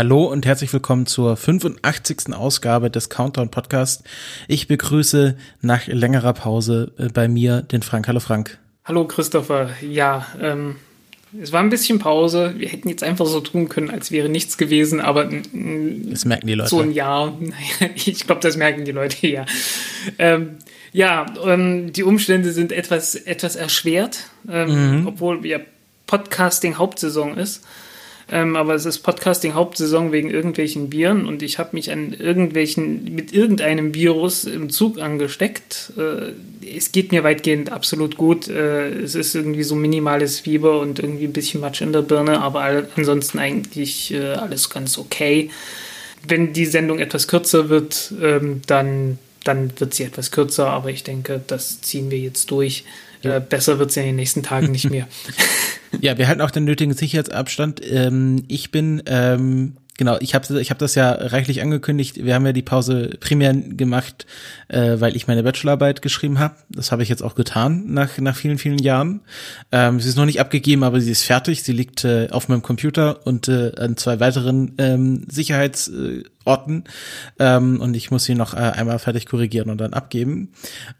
Hallo und herzlich willkommen zur 85. Ausgabe des Countdown Podcast. Ich begrüße nach längerer Pause äh, bei mir den Frank. Hallo Frank. Hallo Christopher. Ja, ähm, es war ein bisschen Pause. Wir hätten jetzt einfach so tun können, als wäre nichts gewesen, aber das merken die Leute. So ein Jahr. Ich glaube, das merken die Leute ja. Ähm, ja, ähm, die Umstände sind etwas, etwas erschwert, ähm, mhm. obwohl ja Podcasting Hauptsaison ist. Ähm, aber es ist Podcasting Hauptsaison wegen irgendwelchen Viren und ich habe mich an irgendwelchen, mit irgendeinem Virus im Zug angesteckt. Äh, es geht mir weitgehend absolut gut. Äh, es ist irgendwie so minimales Fieber und irgendwie ein bisschen Matsch in der Birne, aber all, ansonsten eigentlich äh, alles ganz okay. Wenn die Sendung etwas kürzer wird, ähm, dann, dann wird sie etwas kürzer, aber ich denke, das ziehen wir jetzt durch. Äh, besser wird es ja in den nächsten Tagen nicht mehr. ja, wir halten auch den nötigen Sicherheitsabstand. Ähm, ich bin ähm, genau, ich habe ich hab das ja reichlich angekündigt. Wir haben ja die Pause primär gemacht, äh, weil ich meine Bachelorarbeit geschrieben habe. Das habe ich jetzt auch getan nach, nach vielen, vielen Jahren. Ähm, sie ist noch nicht abgegeben, aber sie ist fertig. Sie liegt äh, auf meinem Computer und äh, an zwei weiteren ähm, Sicherheits- äh, Orten ähm, und ich muss sie noch äh, einmal fertig korrigieren und dann abgeben.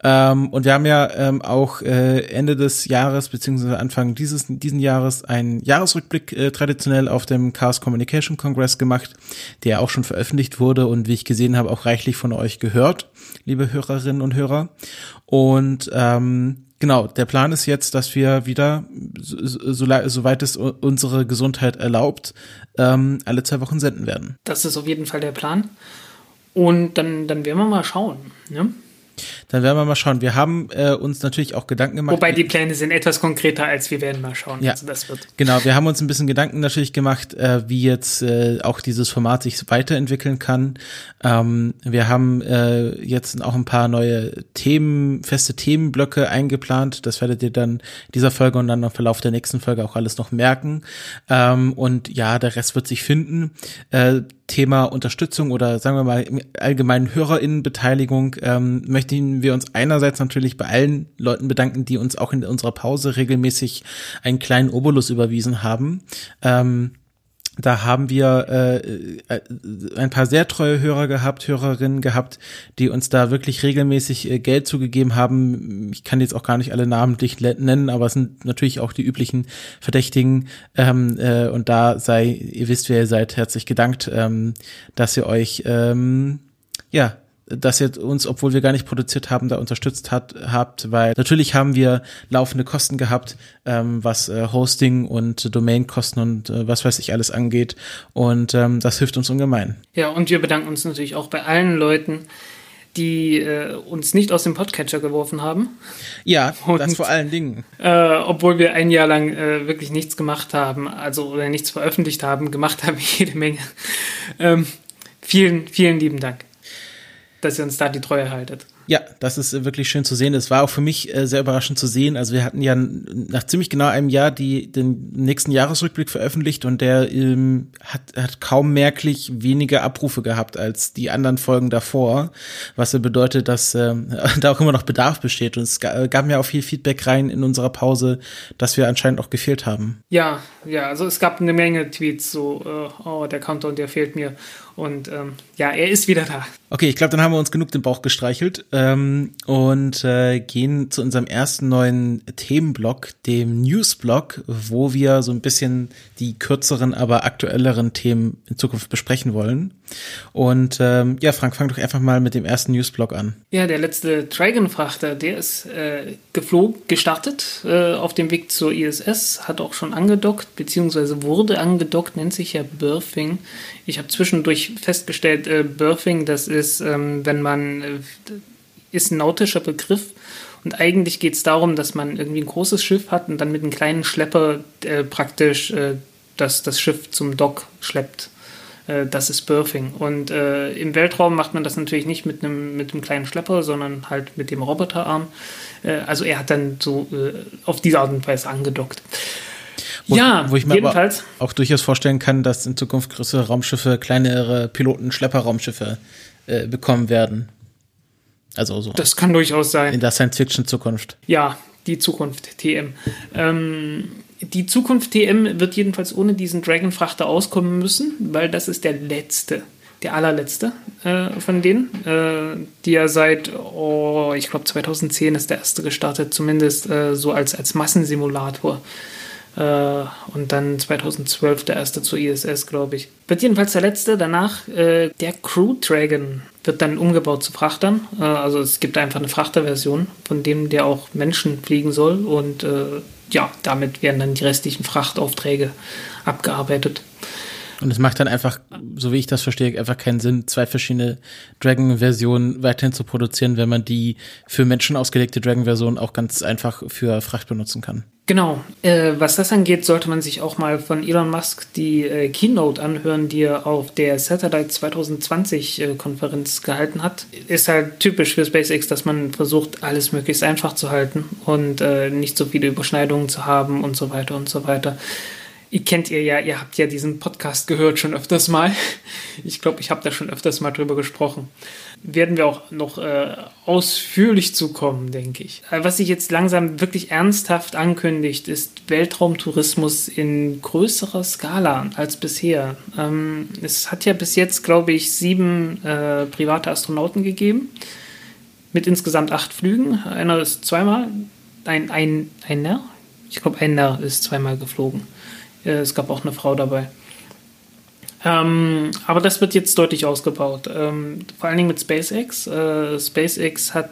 Ähm, und wir haben ja ähm, auch äh, Ende des Jahres beziehungsweise Anfang dieses diesen Jahres einen Jahresrückblick äh, traditionell auf dem Chaos Communication Congress gemacht, der auch schon veröffentlicht wurde und wie ich gesehen habe auch reichlich von euch gehört, liebe Hörerinnen und Hörer. Und ähm, Genau, der Plan ist jetzt, dass wir wieder, so, so, soweit es unsere Gesundheit erlaubt, ähm, alle zwei Wochen senden werden. Das ist auf jeden Fall der Plan. Und dann, dann werden wir mal schauen. Ne? Dann werden wir mal schauen. Wir haben äh, uns natürlich auch Gedanken gemacht. Wobei die Pläne sind etwas konkreter, als wir werden mal schauen. Ja, also das wird. Genau, wir haben uns ein bisschen Gedanken natürlich gemacht, äh, wie jetzt äh, auch dieses Format sich weiterentwickeln kann. Ähm, wir haben äh, jetzt auch ein paar neue Themen, feste Themenblöcke eingeplant. Das werdet ihr dann dieser Folge und dann im Verlauf der nächsten Folge auch alles noch merken. Ähm, und ja, der Rest wird sich finden. Äh, Thema Unterstützung oder sagen wir mal allgemeinen HörerInnenbeteiligung ähm, möchten wir uns einerseits natürlich bei allen Leuten bedanken, die uns auch in unserer Pause regelmäßig einen kleinen Obolus überwiesen haben. Ähm, da haben wir äh, äh, ein paar sehr treue Hörer gehabt, Hörerinnen gehabt, die uns da wirklich regelmäßig äh, Geld zugegeben haben. Ich kann jetzt auch gar nicht alle namentlich nennen, aber es sind natürlich auch die üblichen Verdächtigen. Ähm, äh, und da sei, ihr wisst, wer ihr seid, herzlich gedankt, ähm, dass ihr euch ähm, ja dass ihr uns, obwohl wir gar nicht produziert haben, da unterstützt hat, habt, weil natürlich haben wir laufende Kosten gehabt, ähm, was äh, Hosting und Domainkosten und äh, was weiß ich alles angeht. Und ähm, das hilft uns ungemein. Ja, und wir bedanken uns natürlich auch bei allen Leuten, die äh, uns nicht aus dem Podcatcher geworfen haben. Ja, und, das vor allen Dingen. Äh, obwohl wir ein Jahr lang äh, wirklich nichts gemacht haben, also oder nichts veröffentlicht haben, gemacht haben jede Menge. Ähm, vielen, vielen lieben Dank dass ihr uns da die Treue haltet. Ja, das ist äh, wirklich schön zu sehen. Es war auch für mich äh, sehr überraschend zu sehen. Also wir hatten ja nach ziemlich genau einem Jahr die, den nächsten Jahresrückblick veröffentlicht und der ähm, hat, hat kaum merklich weniger Abrufe gehabt als die anderen Folgen davor, was ja bedeutet, dass äh, da auch immer noch Bedarf besteht. Und es gab mir auch viel Feedback rein in unserer Pause, dass wir anscheinend auch gefehlt haben. Ja, ja, also es gab eine Menge Tweets, so, äh, oh, der Countdown, der fehlt mir. Und ähm, ja, er ist wieder da. Okay, ich glaube, dann haben wir uns genug den Bauch gestreichelt ähm, und äh, gehen zu unserem ersten neuen Themenblock, dem Newsblock, wo wir so ein bisschen die kürzeren, aber aktuelleren Themen in Zukunft besprechen wollen. Und ähm, ja, Frank, fang doch einfach mal mit dem ersten Newsblock an. Ja, der letzte Dragon-Frachter, der ist äh, geflogen, gestartet äh, auf dem Weg zur ISS, hat auch schon angedockt, beziehungsweise wurde angedockt, nennt sich ja Birthing. Ich habe zwischendurch festgestellt, äh, Birthing, das ist, ähm, wenn man, äh, ist ein nautischer Begriff Und eigentlich geht es darum, dass man irgendwie ein großes Schiff hat und dann mit einem kleinen Schlepper äh, praktisch äh, das, das Schiff zum Dock schleppt. Äh, das ist Birthing. Und äh, im Weltraum macht man das natürlich nicht mit einem, mit einem kleinen Schlepper, sondern halt mit dem Roboterarm. Äh, also er hat dann so äh, auf diese Art und Weise angedockt. Wo, ja, wo ich mir jedenfalls. auch durchaus vorstellen kann, dass in Zukunft größere Raumschiffe kleinere Piloten-Schlepper-Raumschiffe äh, bekommen werden. Also so. Das kann durchaus sein. In der Science-Fiction-Zukunft. Ja, die Zukunft, TM. Ähm, die Zukunft TM wird jedenfalls ohne diesen Dragon-Frachter auskommen müssen, weil das ist der letzte, der allerletzte äh, von denen, äh, die ja seit, oh, ich glaube 2010 ist der erste gestartet, zumindest äh, so als, als Massensimulator. Äh, und dann 2012 der erste zur ISS, glaube ich. Wird jedenfalls der letzte. Danach äh, der Crew Dragon wird dann umgebaut zu Frachtern. Äh, also es gibt einfach eine Frachterversion, von dem der auch Menschen fliegen soll. Und ja, damit werden dann die restlichen Frachtaufträge abgearbeitet. Und es macht dann einfach, so wie ich das verstehe, einfach keinen Sinn, zwei verschiedene Dragon-Versionen weiterhin zu produzieren, wenn man die für Menschen ausgelegte Dragon-Version auch ganz einfach für Fracht benutzen kann. Genau. Äh, was das angeht, sollte man sich auch mal von Elon Musk die äh, Keynote anhören, die er auf der Satellite 2020 äh, Konferenz gehalten hat. Ist halt typisch für SpaceX, dass man versucht, alles möglichst einfach zu halten und äh, nicht so viele Überschneidungen zu haben und so weiter und so weiter. Ihr kennt ihr ja, ihr habt ja diesen Podcast gehört schon öfters mal. Ich glaube, ich habe da schon öfters mal drüber gesprochen. Werden wir auch noch äh, ausführlich zukommen, denke ich. Äh, was sich jetzt langsam wirklich ernsthaft ankündigt, ist Weltraumtourismus in größerer Skala als bisher. Ähm, es hat ja bis jetzt, glaube ich, sieben äh, private Astronauten gegeben. Mit insgesamt acht Flügen. Einer ist zweimal, ein, ein, einer, ich glaube, einer ist zweimal geflogen. Äh, es gab auch eine Frau dabei. Ähm, aber das wird jetzt deutlich ausgebaut. Ähm, vor allen Dingen mit SpaceX. Äh, SpaceX hat,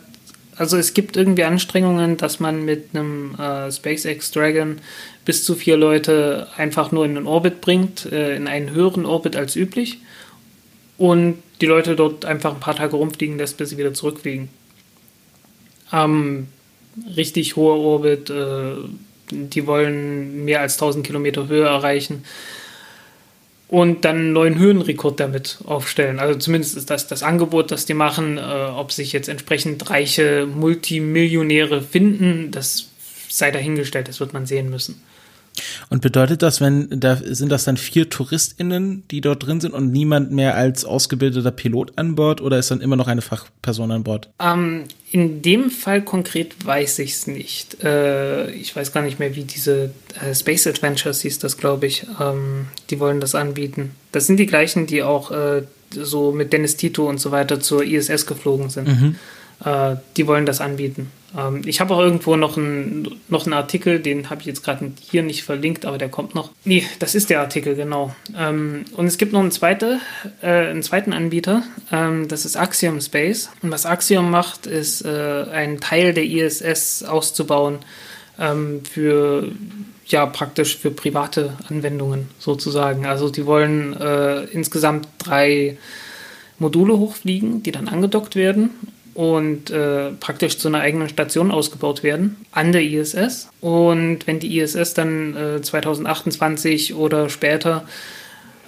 also es gibt irgendwie Anstrengungen, dass man mit einem äh, SpaceX Dragon bis zu vier Leute einfach nur in den Orbit bringt, äh, in einen höheren Orbit als üblich. Und die Leute dort einfach ein paar Tage rumfliegen lässt, bis sie wieder zurückfliegen. Ähm, richtig hoher Orbit, äh, die wollen mehr als 1000 Kilometer Höhe erreichen und dann einen neuen Höhenrekord damit aufstellen. Also zumindest ist das das Angebot, das die machen. Äh, ob sich jetzt entsprechend reiche Multimillionäre finden, das sei dahingestellt, das wird man sehen müssen. Und bedeutet das, wenn da sind das dann vier TouristInnen, die dort drin sind und niemand mehr als ausgebildeter Pilot an Bord oder ist dann immer noch eine Fachperson an Bord? Ähm, in dem Fall konkret weiß ich es nicht. Äh, ich weiß gar nicht mehr, wie diese äh, Space Adventures hieß das, glaube ich. Ähm, die wollen das anbieten. Das sind die gleichen, die auch äh, so mit Dennis Tito und so weiter zur ISS geflogen sind. Mhm. Äh, die wollen das anbieten. Ähm, ich habe auch irgendwo noch, ein, noch einen Artikel, den habe ich jetzt gerade hier nicht verlinkt, aber der kommt noch. Nee, das ist der Artikel, genau. Ähm, und es gibt noch einen, zweite, äh, einen zweiten Anbieter, ähm, das ist Axiom Space. Und was Axiom macht, ist äh, einen Teil der ISS auszubauen ähm, für ja praktisch für private Anwendungen sozusagen. Also die wollen äh, insgesamt drei Module hochfliegen, die dann angedockt werden und äh, praktisch zu einer eigenen Station ausgebaut werden an der ISS. Und wenn die ISS dann äh, 2028 oder später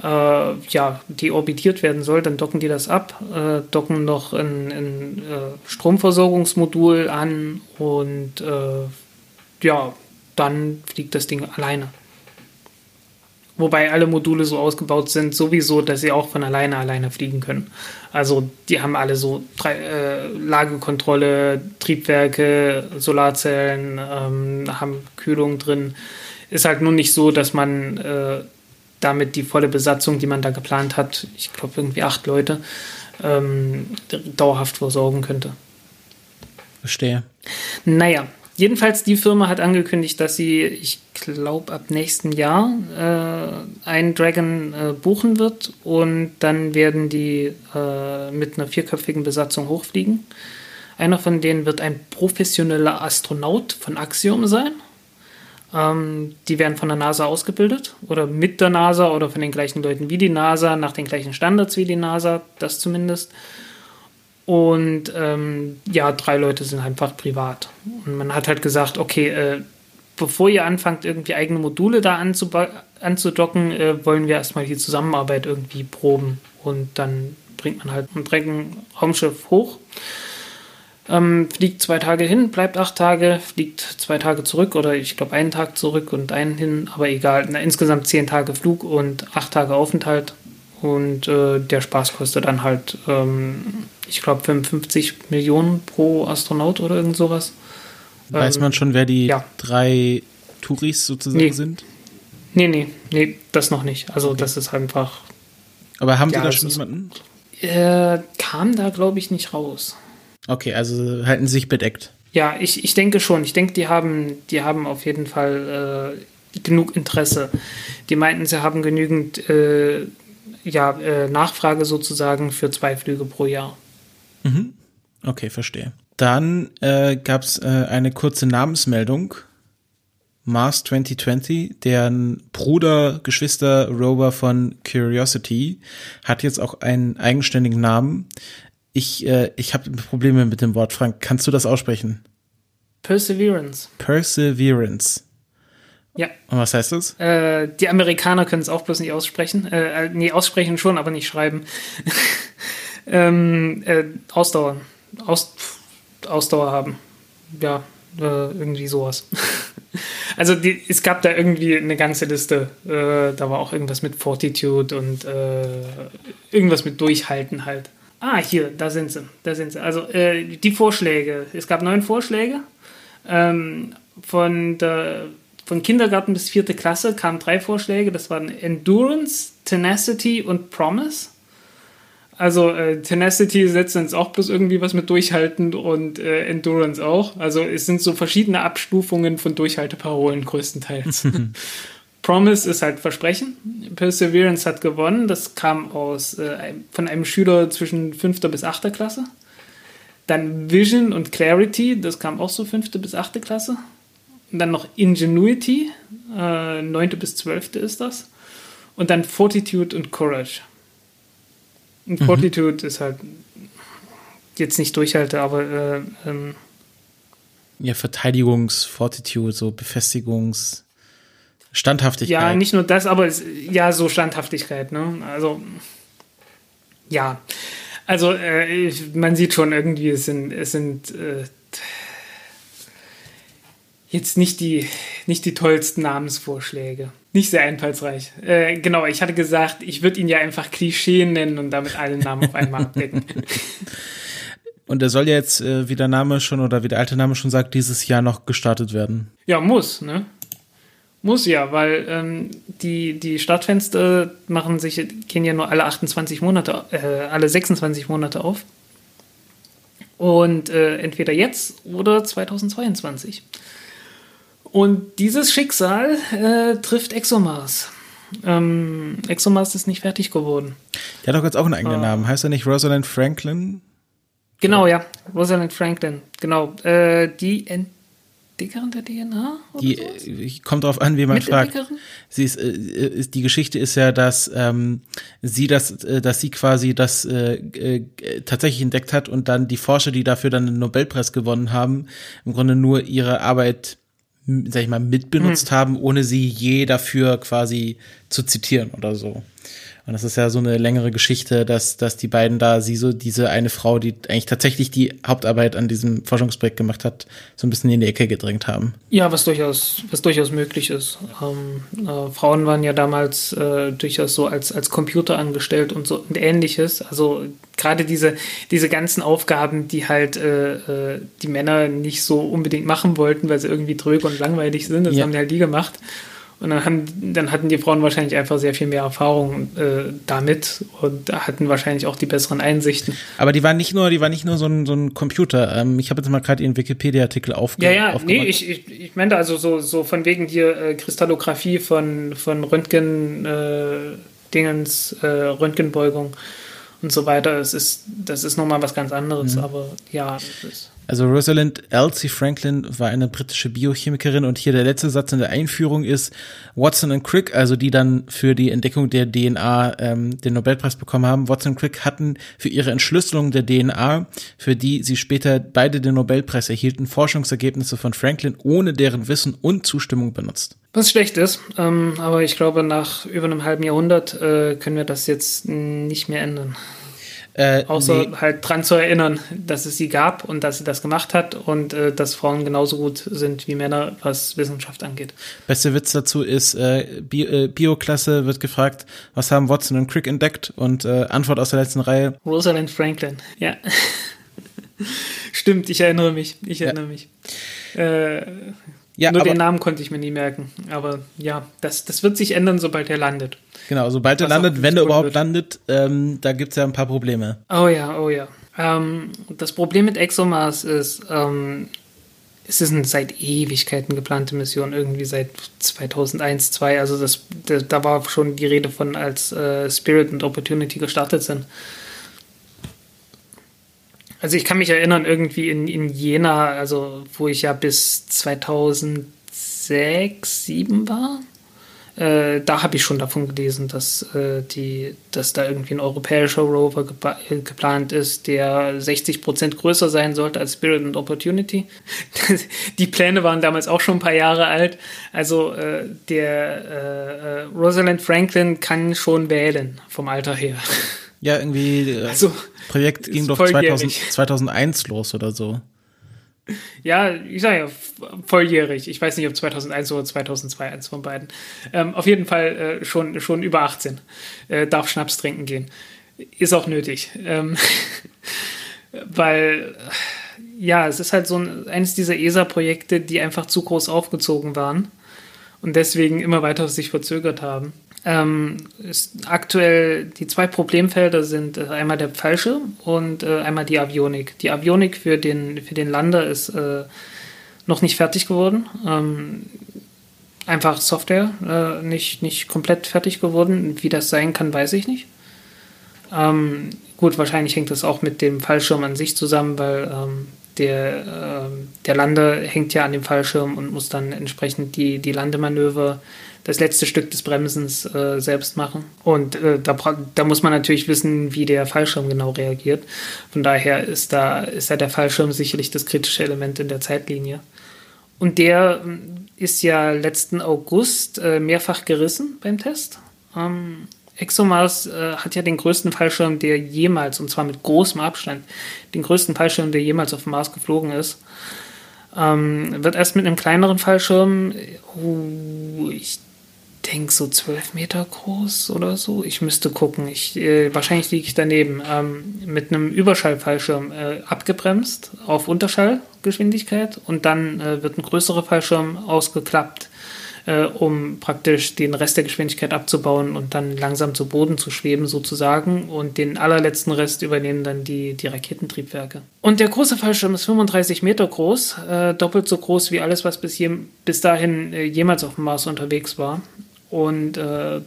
äh, ja, deorbitiert werden soll, dann docken die das ab, äh, docken noch ein, ein äh, Stromversorgungsmodul an und äh, ja, dann fliegt das Ding alleine. Wobei alle Module so ausgebaut sind, sowieso, dass sie auch von alleine alleine fliegen können. Also die haben alle so drei, äh, Lagekontrolle, Triebwerke, Solarzellen, ähm, haben Kühlung drin. Ist halt nur nicht so, dass man äh, damit die volle Besatzung, die man da geplant hat, ich glaube irgendwie acht Leute, ähm, dauerhaft versorgen könnte. Verstehe. Naja, Jedenfalls, die Firma hat angekündigt, dass sie, ich glaube, ab nächsten Jahr äh, einen Dragon äh, buchen wird und dann werden die äh, mit einer vierköpfigen Besatzung hochfliegen. Einer von denen wird ein professioneller Astronaut von Axiom sein. Ähm, die werden von der NASA ausgebildet oder mit der NASA oder von den gleichen Leuten wie die NASA, nach den gleichen Standards wie die NASA, das zumindest. Und ähm, ja, drei Leute sind einfach privat. Und man hat halt gesagt, okay, äh, bevor ihr anfangt, irgendwie eigene Module da anzudocken, äh, wollen wir erstmal die Zusammenarbeit irgendwie proben. Und dann bringt man halt ein Dragon-Raumschiff hoch. Ähm, fliegt zwei Tage hin, bleibt acht Tage, fliegt zwei Tage zurück oder ich glaube einen Tag zurück und einen hin, aber egal. Na, insgesamt zehn Tage Flug und acht Tage Aufenthalt. Und äh, der Spaß kostet dann halt, ähm, ich glaube, 55 Millionen pro Astronaut oder irgend sowas. Weiß ähm, man schon, wer die ja. drei Touris sozusagen nee. sind? Nee, nee, nee, das noch nicht. Also okay. das ist einfach. Aber haben ja, Sie da schon jemanden? Äh, kam da, glaube ich, nicht raus. Okay, also halten Sie sich bedeckt. Ja, ich, ich denke schon. Ich denke, die haben, die haben auf jeden Fall äh, genug Interesse. Die meinten, sie haben genügend äh, ja, äh, Nachfrage sozusagen für zwei Flüge pro Jahr. Mhm. Okay, verstehe. Dann äh, gab es äh, eine kurze Namensmeldung. Mars 2020, deren Bruder, Geschwister Rover von Curiosity, hat jetzt auch einen eigenständigen Namen. Ich, äh, ich habe Probleme mit dem Wort, Frank. Kannst du das aussprechen? Perseverance. Perseverance. Ja. Und was heißt das? Äh, die Amerikaner können es auch bloß nicht aussprechen. Äh, äh nee, aussprechen schon, aber nicht schreiben. ähm, äh, Ausdauer. Aus, Ausdauer haben. Ja, äh, irgendwie sowas. also die, es gab da irgendwie eine ganze Liste. Äh, da war auch irgendwas mit Fortitude und irgendwas mit Durchhalten halt. Ah, hier, da sind sie. Da sind sie. Also äh, die Vorschläge. Es gab neun Vorschläge. Ähm, von, der, von Kindergarten bis vierte Klasse kamen drei Vorschläge. Das waren Endurance, Tenacity und Promise. Also äh, Tenacity setzt uns auch bloß irgendwie was mit Durchhalten und äh, Endurance auch. Also es sind so verschiedene Abstufungen von Durchhalteparolen größtenteils. Promise ist halt Versprechen. Perseverance hat gewonnen. Das kam aus äh, von einem Schüler zwischen 5. bis 8. Klasse. Dann Vision und Clarity, das kam auch so 5. bis 8. Klasse. Und dann noch Ingenuity, äh, 9. bis 12. ist das. Und dann Fortitude und Courage. Und mhm. Fortitude ist halt jetzt nicht durchhalte, aber äh, ähm, ja, Verteidigungs-Fortitude, so Befestigungs- Standhaftigkeit. Ja, nicht nur das, aber es, ja, so Standhaftigkeit, ne? Also, ja. Also, äh, man sieht schon irgendwie, es sind, es sind äh, jetzt nicht die, nicht die tollsten Namensvorschläge. Nicht sehr einfallsreich. Äh, genau, ich hatte gesagt, ich würde ihn ja einfach Klischee nennen und damit alle Namen auf einmal abdecken. Und er soll ja jetzt, äh, wie der Name schon oder wie der alte Name schon sagt, dieses Jahr noch gestartet werden. Ja, muss, ne? Muss ja, weil ähm, die, die Startfenster machen sich, gehen ja nur alle 28 Monate, äh, alle 26 Monate auf. Und äh, entweder jetzt oder 2022. Und dieses Schicksal äh, trifft ExoMars. Ähm, ExoMars ist nicht fertig geworden. Der hat doch jetzt auch einen eigenen äh, Namen. Heißt er nicht Rosalind Franklin? Genau, ja. Rosalind Franklin. Genau. Äh, die entdeckt dickeren der DNA? Die sowas? kommt darauf an, wie man fragt. Sie ist, äh, ist, die Geschichte ist ja, dass ähm, sie das, äh, dass sie quasi das äh, äh, tatsächlich entdeckt hat und dann die Forscher, die dafür dann den Nobelpreis gewonnen haben, im Grunde nur ihre Arbeit sag ich mal, mitbenutzt hm. haben, ohne sie je dafür quasi zu zitieren oder so. Und das ist ja so eine längere Geschichte, dass, dass die beiden da, sie so, diese eine Frau, die eigentlich tatsächlich die Hauptarbeit an diesem Forschungsprojekt gemacht hat, so ein bisschen in die Ecke gedrängt haben. Ja, was durchaus, was durchaus möglich ist. Ähm, äh, Frauen waren ja damals äh, durchaus so als, als Computer angestellt und so und ähnliches. Also gerade diese, diese ganzen Aufgaben, die halt äh, äh die Männer nicht so unbedingt machen wollten, weil sie irgendwie tröge und langweilig sind, das ja. haben die halt die gemacht. Und dann, haben, dann hatten die Frauen wahrscheinlich einfach sehr viel mehr Erfahrung äh, damit und hatten wahrscheinlich auch die besseren Einsichten. Aber die waren nicht nur, die waren nicht nur so ein, so ein Computer. Ähm, ich habe jetzt mal gerade ihren Wikipedia-Artikel aufge Ja, ja, aufgemacht. nee, ich, ich, ich meinte also so, so von wegen hier äh, Kristallographie von, von Röntgen, äh, Dingens, äh, Röntgenbeugung und so weiter. Es ist, das ist nochmal was ganz anderes, mhm. aber ja, das ist Also Rosalind Elsie Franklin war eine britische Biochemikerin und hier der letzte Satz in der Einführung ist, Watson und Crick, also die dann für die Entdeckung der DNA ähm, den Nobelpreis bekommen haben, Watson und Crick hatten für ihre Entschlüsselung der DNA, für die sie später beide den Nobelpreis erhielten, Forschungsergebnisse von Franklin ohne deren Wissen und Zustimmung benutzt. Was schlecht ist, ähm, aber ich glaube, nach über einem halben Jahrhundert äh, können wir das jetzt nicht mehr ändern. Äh, Außer nee. halt dran zu erinnern, dass es sie gab und dass sie das gemacht hat und äh, dass Frauen genauso gut sind wie Männer, was Wissenschaft angeht. Beste Witz dazu ist, äh, äh, Bioklasse wird gefragt, was haben Watson und Crick entdeckt? Und äh, Antwort aus der letzten Reihe. Rosalind Franklin, ja. Stimmt, ich erinnere mich. Ich erinnere ja. mich. Äh, ja, Nur den Namen konnte ich mir nie merken. Aber ja, das, das wird sich ändern, sobald er landet. Genau, sobald er landet, wenn er überhaupt wird. landet, ähm, da es ja ein paar Probleme. Oh ja, oh ja. Ähm, das Problem mit ExoMars ist, ähm, es ist eine seit Ewigkeiten geplante Mission, irgendwie seit 2001, 2002. Also das, da, da war schon die Rede von, als äh, Spirit und Opportunity gestartet sind. Also ich kann mich erinnern, irgendwie in, in Jena, also wo ich ja bis 2006, 2007 war, äh, da habe ich schon davon gelesen, dass, äh, die, dass da irgendwie ein europäischer Rover geplant ist, der 60 Prozent größer sein sollte als Spirit and Opportunity. die Pläne waren damals auch schon ein paar Jahre alt. Also äh, der äh, äh, Rosalind Franklin kann schon wählen vom Alter her. Ja, irgendwie. Äh, also, Projekt ging doch 2000, 2001 los oder so. Ja, ich sage ja, volljährig. Ich weiß nicht, ob 2001 oder 2002, eins von beiden. Ähm, auf jeden Fall äh, schon, schon über 18. Äh, darf Schnaps trinken gehen. Ist auch nötig. Ähm, weil, ja, es ist halt so ein, eines dieser ESA-Projekte, die einfach zu groß aufgezogen waren und deswegen immer weiter sich verzögert haben. Ähm, aktuell die zwei Problemfelder sind äh, einmal der Fallschirm und äh, einmal die Avionik. Die Avionik für den, für den Lander ist äh, noch nicht fertig geworden. Ähm, einfach Software äh, nicht, nicht komplett fertig geworden. Wie das sein kann, weiß ich nicht. Ähm, gut, wahrscheinlich hängt das auch mit dem Fallschirm an sich zusammen, weil ähm, der, ähm, der Lander hängt ja an dem Fallschirm und muss dann entsprechend die, die Landemanöver das letzte Stück des Bremsens äh, selbst machen. Und äh, da, da muss man natürlich wissen, wie der Fallschirm genau reagiert. Von daher ist da, ist da der Fallschirm sicherlich das kritische Element in der Zeitlinie. Und der äh, ist ja letzten August äh, mehrfach gerissen beim Test. Ähm, ExoMars äh, hat ja den größten Fallschirm, der jemals, und zwar mit großem Abstand, den größten Fallschirm, der jemals auf dem Mars geflogen ist. Ähm, wird erst mit einem kleineren Fallschirm, uh, ich denke so zwölf Meter groß oder so. Ich müsste gucken. Ich, äh, wahrscheinlich liege ich daneben. Ähm, mit einem Überschallfallschirm äh, abgebremst auf Unterschallgeschwindigkeit und dann äh, wird ein größerer Fallschirm ausgeklappt, äh, um praktisch den Rest der Geschwindigkeit abzubauen und dann langsam zu Boden zu schweben sozusagen. Und den allerletzten Rest übernehmen dann die, die Raketentriebwerke. Und der große Fallschirm ist 35 Meter groß, äh, doppelt so groß wie alles, was bis, je, bis dahin äh, jemals auf dem Mars unterwegs war. Und äh,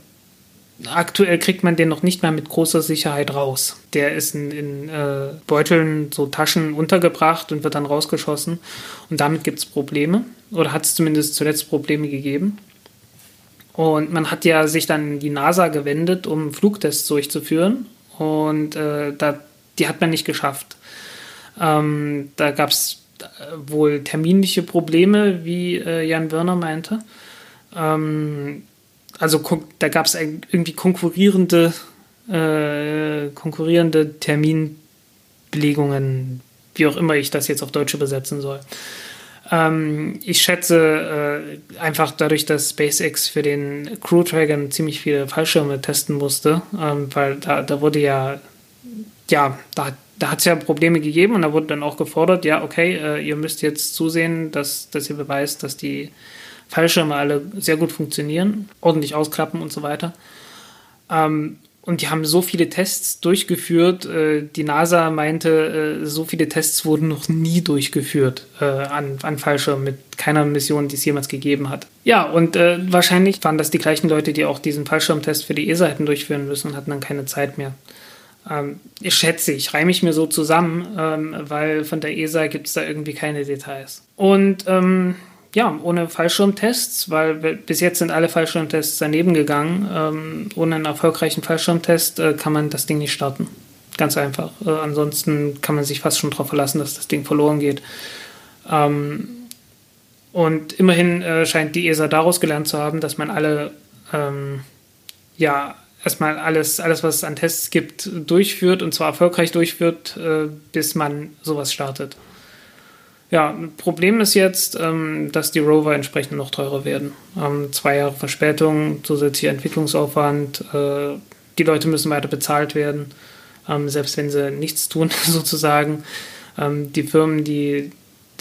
aktuell kriegt man den noch nicht mal mit großer Sicherheit raus. Der ist in, in äh, Beuteln, so Taschen untergebracht und wird dann rausgeschossen. Und damit gibt es Probleme. Oder hat es zumindest zuletzt Probleme gegeben. Und man hat ja sich dann die NASA gewendet, um Flugtests durchzuführen. Und äh, da, die hat man nicht geschafft. Ähm, da gab es äh, wohl terminliche Probleme, wie äh, Jan Werner meinte. Ähm, also da gab es irgendwie konkurrierende, äh, konkurrierende Terminbelegungen, wie auch immer ich das jetzt auf Deutsch übersetzen soll. Ähm, ich schätze äh, einfach dadurch, dass SpaceX für den Crew Dragon ziemlich viele Fallschirme testen musste, ähm, weil da, da wurde ja, ja, da, da hat es ja Probleme gegeben und da wurde dann auch gefordert, ja, okay, äh, ihr müsst jetzt zusehen, dass, dass ihr beweist, dass die Fallschirme alle sehr gut funktionieren, ordentlich ausklappen und so weiter. Ähm, und die haben so viele Tests durchgeführt. Äh, die NASA meinte, äh, so viele Tests wurden noch nie durchgeführt äh, an, an Fallschirmen mit keiner Mission, die es jemals gegeben hat. Ja, und äh, wahrscheinlich waren das die gleichen Leute, die auch diesen Fallschirmtest für die ESA hätten durchführen müssen und hatten dann keine Zeit mehr. Ähm, ich schätze, ich reime ich mir so zusammen, ähm, weil von der ESA gibt es da irgendwie keine Details. Und ähm, ja, ohne Fallschirmtests, weil bis jetzt sind alle Fallschirmtests daneben gegangen. Ähm, ohne einen erfolgreichen Fallschirmtest äh, kann man das Ding nicht starten. Ganz einfach. Äh, ansonsten kann man sich fast schon darauf verlassen, dass das Ding verloren geht. Ähm, und immerhin äh, scheint die ESA daraus gelernt zu haben, dass man alle, ähm, ja, erstmal alles, alles, was es an Tests gibt, durchführt und zwar erfolgreich durchführt, äh, bis man sowas startet. Ja, Problem ist jetzt, ähm, dass die Rover entsprechend noch teurer werden. Ähm, zwei Jahre Verspätung, zusätzlicher Entwicklungsaufwand, äh, die Leute müssen weiter bezahlt werden, ähm, selbst wenn sie nichts tun, sozusagen. Die Firmen, die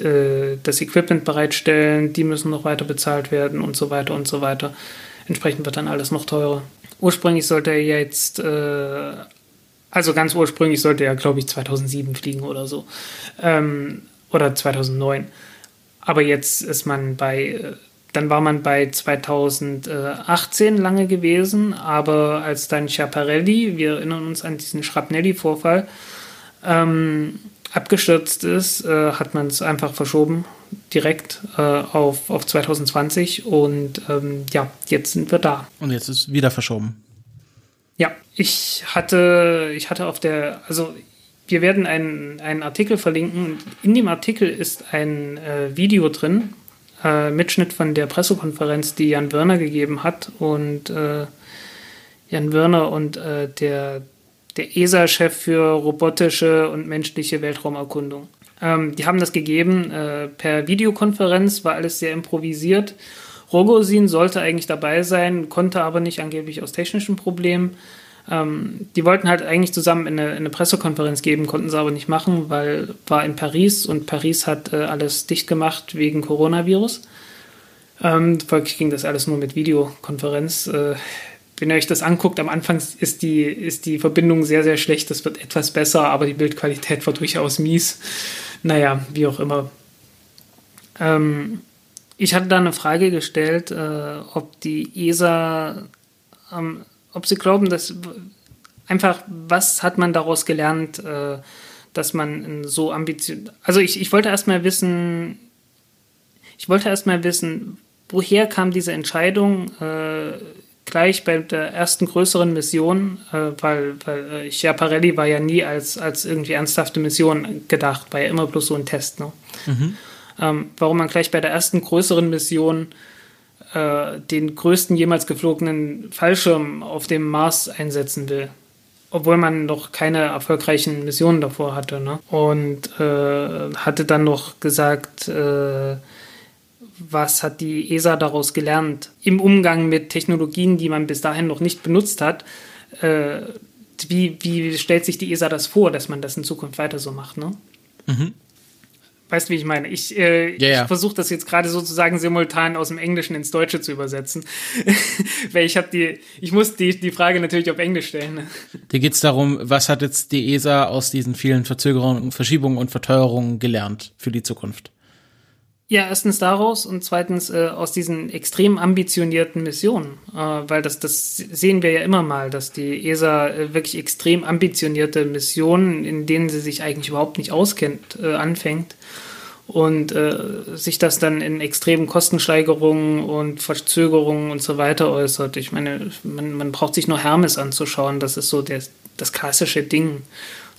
äh, das Equipment bereitstellen, die müssen noch weiter bezahlt werden und so weiter und so weiter. Entsprechend wird dann alles noch teurer. Ursprünglich sollte er jetzt, äh, also ganz ursprünglich sollte er, glaube ich, 2007 fliegen oder so. Oder 2009. Aber jetzt ist man bei, äh, dann war man bei 2018 lange gewesen, aber als dann Schiaparelli, wir erinnern uns an diesen Schrapnelli-Vorfall, ähm, abgestürzt ist, äh, hat man es einfach verschoben, direkt äh, auf, auf 2020 und ähm, ja, jetzt sind wir da. Und jetzt ist wieder verschoben. Ja, ich hatte, ich hatte auf der, also wir werden einen, einen Artikel verlinken. In dem Artikel ist ein äh, Video drin, äh, Mitschnitt von der Pressekonferenz, die Jan Wörner gegeben hat. Und äh, Jan Wörner und äh, der, der ESA-Chef für robotische und menschliche Weltraumerkundung. Ähm, die haben das gegeben äh, per Videokonferenz, war alles sehr improvisiert. Rogosin sollte eigentlich dabei sein, konnte aber nicht, angeblich aus technischen Problemen. Ähm, die wollten halt eigentlich zusammen eine, eine, Pressekonferenz geben, konnten sie aber nicht machen, weil war in Paris und Paris hat äh, alles dicht gemacht wegen Coronavirus. Ähm, folglich ging das alles nur mit Videokonferenz. Äh, wenn ihr euch das anguckt, am Anfang ist die, ist die Verbindung sehr, sehr schlecht. Das wird etwas besser, aber die Bildqualität war durchaus mies. Naja, wie auch immer. Ähm, ich hatte da eine Frage gestellt, äh, ob die ESA, ähm, ob sie glauben, dass einfach, was hat man daraus gelernt, äh, dass man so ambitioniert. Also ich, ich wollte erstmal wissen, ich wollte erstmal wissen, woher kam diese Entscheidung, äh, gleich bei der ersten größeren Mission, äh, weil, weil äh, Schiaparelli war ja nie als, als irgendwie ernsthafte Mission gedacht, war ja immer bloß so ein Test. Ne? Mhm. Ähm, warum man gleich bei der ersten größeren Mission äh, den größten jemals geflogenen Fallschirm auf dem Mars einsetzen will. Obwohl man noch keine erfolgreichen Missionen davor hatte. Ne? Und äh, hatte dann noch gesagt, äh, was hat die ESA daraus gelernt im Umgang mit Technologien, die man bis dahin noch nicht benutzt hat. Äh, wie, wie stellt sich die ESA das vor, dass man das in Zukunft weiter so macht? Ne? Mhm. Weißt du, wie ich meine? Ich, äh, ja. ich versuche das jetzt gerade sozusagen simultan aus dem Englischen ins Deutsche zu übersetzen. Weil ich habe die, ich muss die, die Frage natürlich auf Englisch stellen. Ne? Dir geht's darum, was hat jetzt die ESA aus diesen vielen Verzögerungen, Verschiebungen und Verteuerungen gelernt für die Zukunft? Ja, erstens daraus und zweitens äh, aus diesen extrem ambitionierten Missionen, äh, weil das, das sehen wir ja immer mal, dass die ESA äh, wirklich extrem ambitionierte Missionen, in denen sie sich eigentlich überhaupt nicht auskennt, äh, anfängt. Und äh, sich das dann in extremen Kostensteigerungen und Verzögerungen und so weiter äußert. Ich meine, man, man braucht sich nur Hermes anzuschauen, das ist so der, das klassische Ding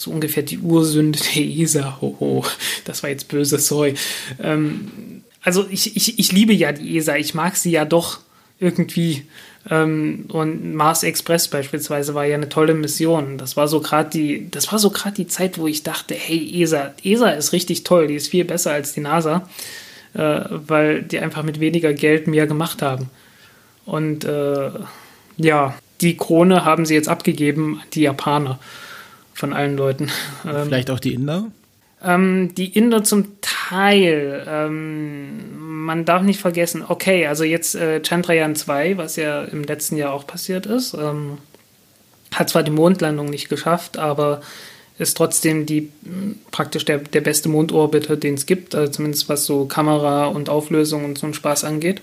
so ungefähr die Ursünde der ESA. Hoho, das war jetzt böse, sorry. Ähm, also ich, ich, ich liebe ja die ESA, ich mag sie ja doch irgendwie. Ähm, und Mars Express beispielsweise war ja eine tolle Mission. Das war so gerade die, das war so gerade die Zeit, wo ich dachte, hey ESA, ESA ist richtig toll, die ist viel besser als die NASA, äh, weil die einfach mit weniger Geld mehr gemacht haben. Und äh, ja, die Krone haben sie jetzt abgegeben an die Japaner von allen Leuten. Ähm, Vielleicht auch die Inder? Ähm, die Inder zum Teil. Ähm, man darf nicht vergessen, okay, also jetzt äh, Chandrayaan 2, was ja im letzten Jahr auch passiert ist, ähm, hat zwar die Mondlandung nicht geschafft, aber ist trotzdem die praktisch der, der beste Mondorbiter, den es gibt, also zumindest was so Kamera und Auflösung und so einen Spaß angeht.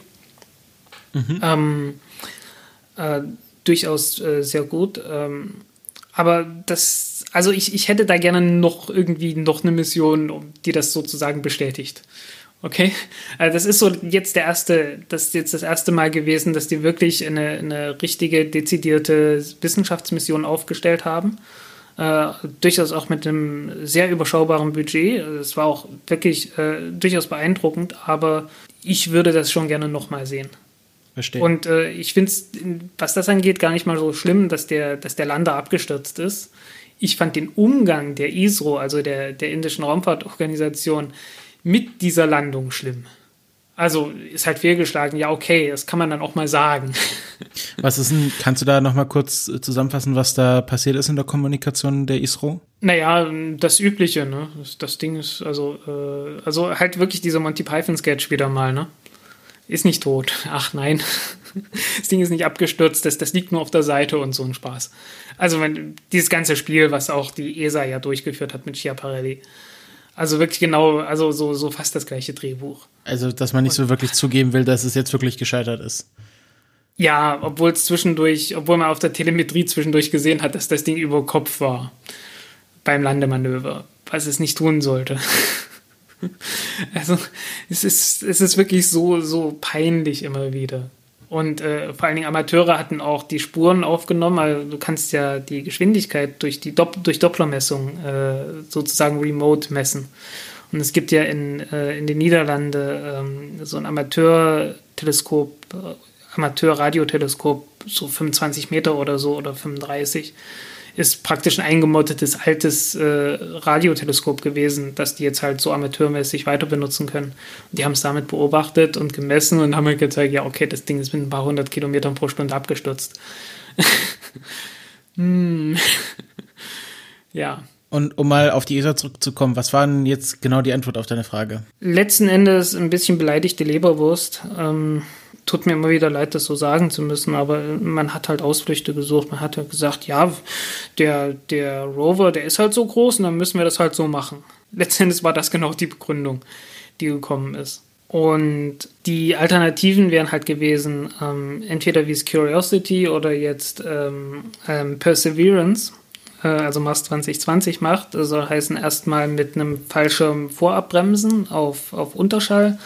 Mhm. Ähm, äh, durchaus äh, sehr gut. Ähm, aber das, also ich, ich hätte da gerne noch irgendwie noch eine Mission, die das sozusagen bestätigt. Okay, also das ist so jetzt der erste, das ist jetzt das erste Mal gewesen, dass die wirklich eine, eine richtige, dezidierte Wissenschaftsmission aufgestellt haben. Äh, durchaus auch mit einem sehr überschaubaren Budget. Es war auch wirklich äh, durchaus beeindruckend, aber ich würde das schon gerne nochmal sehen. Verstehe. Und äh, ich finde es, was das angeht, gar nicht mal so schlimm, dass der, dass der Lander abgestürzt ist. Ich fand den Umgang der ISRO, also der, der indischen Raumfahrtorganisation, mit dieser Landung schlimm. Also ist halt fehlgeschlagen. Ja, okay, das kann man dann auch mal sagen. Was ist denn, kannst du da noch mal kurz äh, zusammenfassen, was da passiert ist in der Kommunikation der ISRO? Naja, das Übliche, ne? Das, das Ding ist, also, äh, also halt wirklich dieser Monty Python-Sketch wieder mal, ne? Ist nicht tot. Ach nein. Das Ding ist nicht abgestürzt, das, das liegt nur auf der Seite und so ein Spaß. Also wenn, dieses ganze Spiel, was auch die ESA ja durchgeführt hat mit Schiaparelli. Also wirklich genau, also so, so fast das gleiche Drehbuch. Also, dass man nicht so wirklich zugeben will, dass es jetzt wirklich gescheitert ist. Ja, obwohl es zwischendurch, obwohl man auf der Telemetrie zwischendurch gesehen hat, dass das Ding über Kopf war beim Landemanöver, was es nicht tun sollte. also es ist, es ist wirklich so, so peinlich immer wieder. Und äh, vor allen Dingen Amateure hatten auch die Spuren aufgenommen. Also du kannst ja die Geschwindigkeit durch die Dopp durch Dopplermessung äh, sozusagen remote messen. Und es gibt ja in, äh, in den Niederlanden ähm, so ein Amateurteleskop, äh, Amateurradioteleskop, so 25 Meter oder so oder 35 ist praktisch ein eingemottetes altes äh, Radioteleskop gewesen, das die jetzt halt so amateurmäßig weiter benutzen können. Die haben es damit beobachtet und gemessen und haben halt gezeigt, ja, okay, das Ding ist mit ein paar hundert Kilometern pro Stunde abgestürzt. hm. ja. Und um mal auf die ESA zurückzukommen, was war denn jetzt genau die Antwort auf deine Frage? Letzten Endes ein bisschen beleidigte Leberwurst. Ähm, tut mir immer wieder leid, das so sagen zu müssen, aber man hat halt Ausflüchte gesucht. Man hat ja gesagt, ja, der, der Rover, der ist halt so groß und dann müssen wir das halt so machen. Letztendlich war das genau die Begründung, die gekommen ist. Und die Alternativen wären halt gewesen, ähm, entweder wie es Curiosity oder jetzt ähm, ähm, Perseverance, äh, also Mars 2020 macht. Also heißen erstmal mit einem Fallschirm vorabbremsen auf, auf Unterschall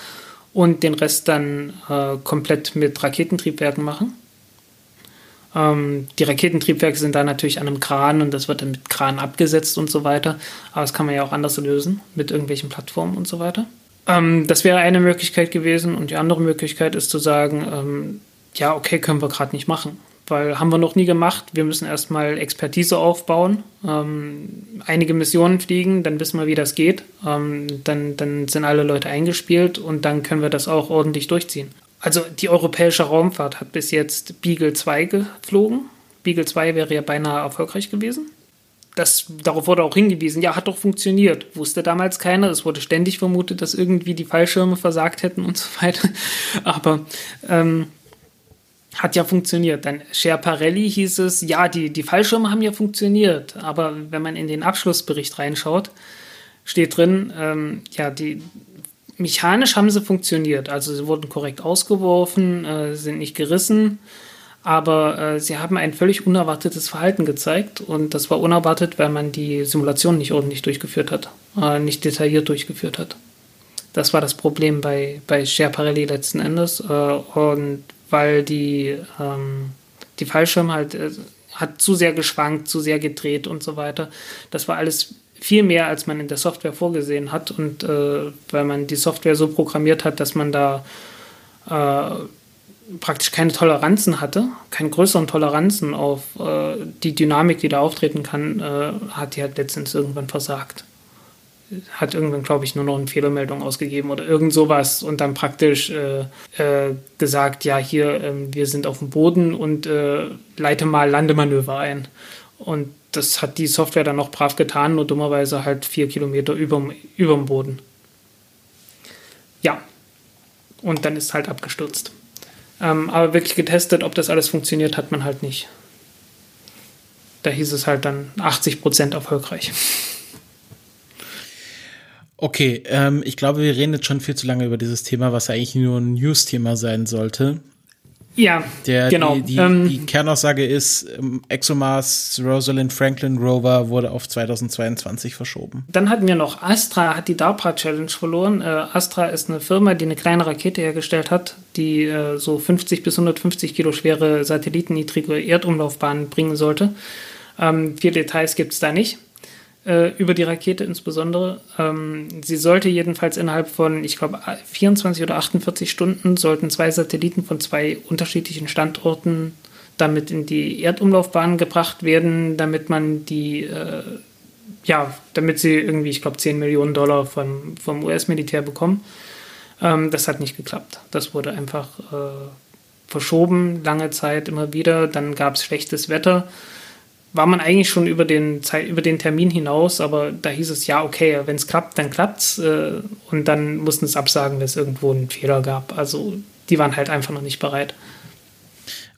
und den Rest dann äh, komplett mit Raketentriebwerken machen. Ähm, die Raketentriebwerke sind da natürlich an einem Kran und das wird dann mit Kran abgesetzt und so weiter. Aber das kann man ja auch anders lösen mit irgendwelchen Plattformen und so weiter. Ähm, das wäre eine Möglichkeit gewesen und die andere Möglichkeit ist zu sagen, ähm, ja, okay, können wir gerade nicht machen weil haben wir noch nie gemacht. Wir müssen erstmal Expertise aufbauen, ähm, einige Missionen fliegen, dann wissen wir, wie das geht. Ähm, dann, dann sind alle Leute eingespielt und dann können wir das auch ordentlich durchziehen. Also die europäische Raumfahrt hat bis jetzt Beagle 2 geflogen. Beagle 2 wäre ja beinahe erfolgreich gewesen. Das, darauf wurde auch hingewiesen, ja, hat doch funktioniert. Wusste damals keiner. Es wurde ständig vermutet, dass irgendwie die Fallschirme versagt hätten und so weiter. Aber ähm, hat ja funktioniert. Dann Schiaparelli hieß es, ja, die, die Fallschirme haben ja funktioniert, aber wenn man in den Abschlussbericht reinschaut, steht drin, ähm, ja, die mechanisch haben sie funktioniert, also sie wurden korrekt ausgeworfen, äh, sind nicht gerissen, aber äh, sie haben ein völlig unerwartetes Verhalten gezeigt und das war unerwartet, weil man die Simulation nicht ordentlich durchgeführt hat, äh, nicht detailliert durchgeführt hat. Das war das Problem bei, bei Schiaparelli letzten Endes. Äh, und weil die, ähm, die Fallschirme halt äh, hat zu sehr geschwankt, zu sehr gedreht und so weiter. Das war alles viel mehr, als man in der Software vorgesehen hat und äh, weil man die Software so programmiert hat, dass man da äh, praktisch keine Toleranzen hatte, keine größeren Toleranzen auf äh, die Dynamik, die da auftreten kann, äh, hat die halt letztens irgendwann versagt hat irgendwann, glaube ich, nur noch eine Fehlermeldung ausgegeben oder irgend sowas und dann praktisch äh, äh, gesagt, ja, hier, äh, wir sind auf dem Boden und äh, leite mal Landemanöver ein. Und das hat die Software dann noch brav getan, nur dummerweise halt vier Kilometer über dem Boden. Ja. Und dann ist halt abgestürzt. Ähm, aber wirklich getestet, ob das alles funktioniert, hat man halt nicht. Da hieß es halt dann 80% erfolgreich. Okay, ähm, ich glaube, wir reden jetzt schon viel zu lange über dieses Thema, was eigentlich nur ein News-Thema sein sollte. Ja, Der, genau. Die, die, ähm, die Kernaussage ist, ähm, ExoMars Rosalind Franklin Rover wurde auf 2022 verschoben. Dann hatten wir noch Astra, hat die DARPA Challenge verloren. Äh, Astra ist eine Firma, die eine kleine Rakete hergestellt hat, die äh, so 50 bis 150 Kilo schwere satellitenniedrige Erdumlaufbahnen bringen sollte. Ähm, viele Details gibt es da nicht äh, über die Rakete insbesondere. Ähm, sie sollte jedenfalls innerhalb von, ich glaube, 24 oder 48 Stunden sollten zwei Satelliten von zwei unterschiedlichen Standorten damit in die Erdumlaufbahn gebracht werden, damit man die, äh, ja, damit sie irgendwie, ich glaube, 10 Millionen Dollar vom, vom US-Militär bekommen. Ähm, das hat nicht geklappt. Das wurde einfach äh, verschoben, lange Zeit immer wieder. Dann gab es schlechtes Wetter war man eigentlich schon über den, Zeit, über den Termin hinaus, aber da hieß es, ja, okay, wenn es klappt, dann klappt's. Äh, und dann mussten es absagen, wenn es irgendwo einen Fehler gab. Also die waren halt einfach noch nicht bereit.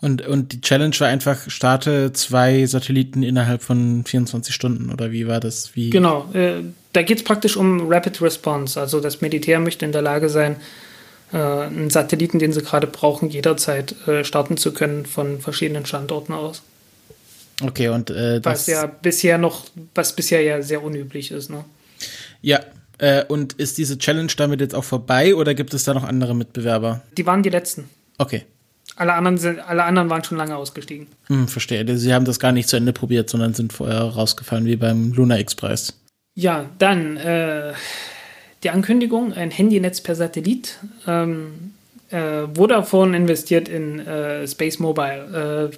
Und, und die Challenge war einfach, starte zwei Satelliten innerhalb von 24 Stunden, oder wie war das? Wie? Genau, äh, da geht es praktisch um Rapid Response. Also das Militär möchte in der Lage sein, äh, einen Satelliten, den sie gerade brauchen, jederzeit äh, starten zu können von verschiedenen Standorten aus. Okay, und äh, das. Was ja bisher noch, was bisher ja sehr unüblich ist, ne? Ja. Äh, und ist diese Challenge damit jetzt auch vorbei oder gibt es da noch andere Mitbewerber? Die waren die letzten. Okay. Alle anderen, sind, alle anderen waren schon lange ausgestiegen. Hm, verstehe. Sie haben das gar nicht zu Ende probiert, sondern sind vorher rausgefallen, wie beim Luna X-Preis. Ja, dann äh, die Ankündigung, ein Handynetz per Satellit. Ähm, äh, Vodafone investiert in äh, Space Mobile.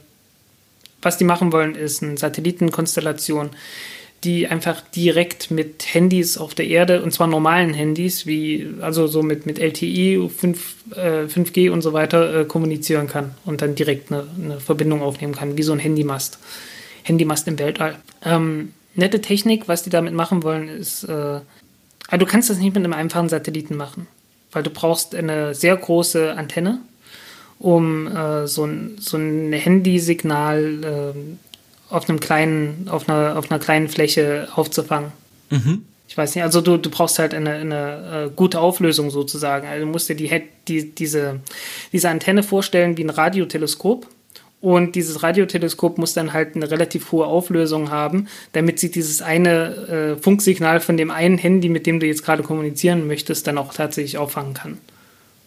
Was die machen wollen, ist eine Satellitenkonstellation, die einfach direkt mit Handys auf der Erde, und zwar normalen Handys, wie, also so mit, mit LTE, 5, äh, 5G und so weiter, äh, kommunizieren kann und dann direkt eine, eine, Verbindung aufnehmen kann, wie so ein Handymast. Handymast im Weltall. Ähm, nette Technik, was die damit machen wollen, ist, äh, aber du kannst das nicht mit einem einfachen Satelliten machen, weil du brauchst eine sehr große Antenne um äh, so, ein, so ein Handysignal äh, auf einem kleinen, auf einer, auf einer kleinen Fläche aufzufangen. Mhm. Ich weiß nicht, also du, du brauchst halt eine, eine äh, gute Auflösung sozusagen. Also du musst dir die, die, diese, diese Antenne vorstellen wie ein Radioteleskop. Und dieses Radioteleskop muss dann halt eine relativ hohe Auflösung haben, damit sie dieses eine äh, Funksignal von dem einen Handy, mit dem du jetzt gerade kommunizieren möchtest, dann auch tatsächlich auffangen kann.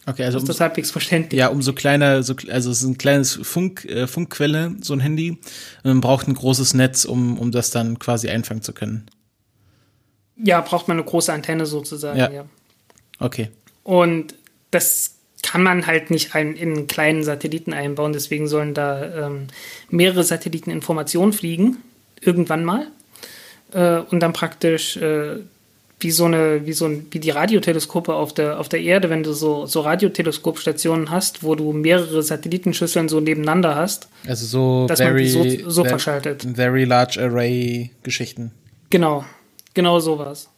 Okay, also ist das halbwegs verständlich. Ja, umso kleiner, so, also es ist ein kleines Funk, äh, Funkquelle, so ein Handy. Und man braucht ein großes Netz, um, um das dann quasi einfangen zu können. Ja, braucht man eine große Antenne sozusagen, ja. ja. Okay. Und das kann man halt nicht ein, in einen kleinen Satelliten einbauen, deswegen sollen da ähm, mehrere Satelliten Informationen fliegen, irgendwann mal. Äh, und dann praktisch äh, wie so eine, wie so ein, wie die Radioteleskope auf der, auf der Erde, wenn du so, so Radioteleskopstationen hast, wo du mehrere Satellitenschüsseln so nebeneinander hast. Also so dass very, man die so, so verschaltet. Very large array Geschichten. Genau, genau sowas.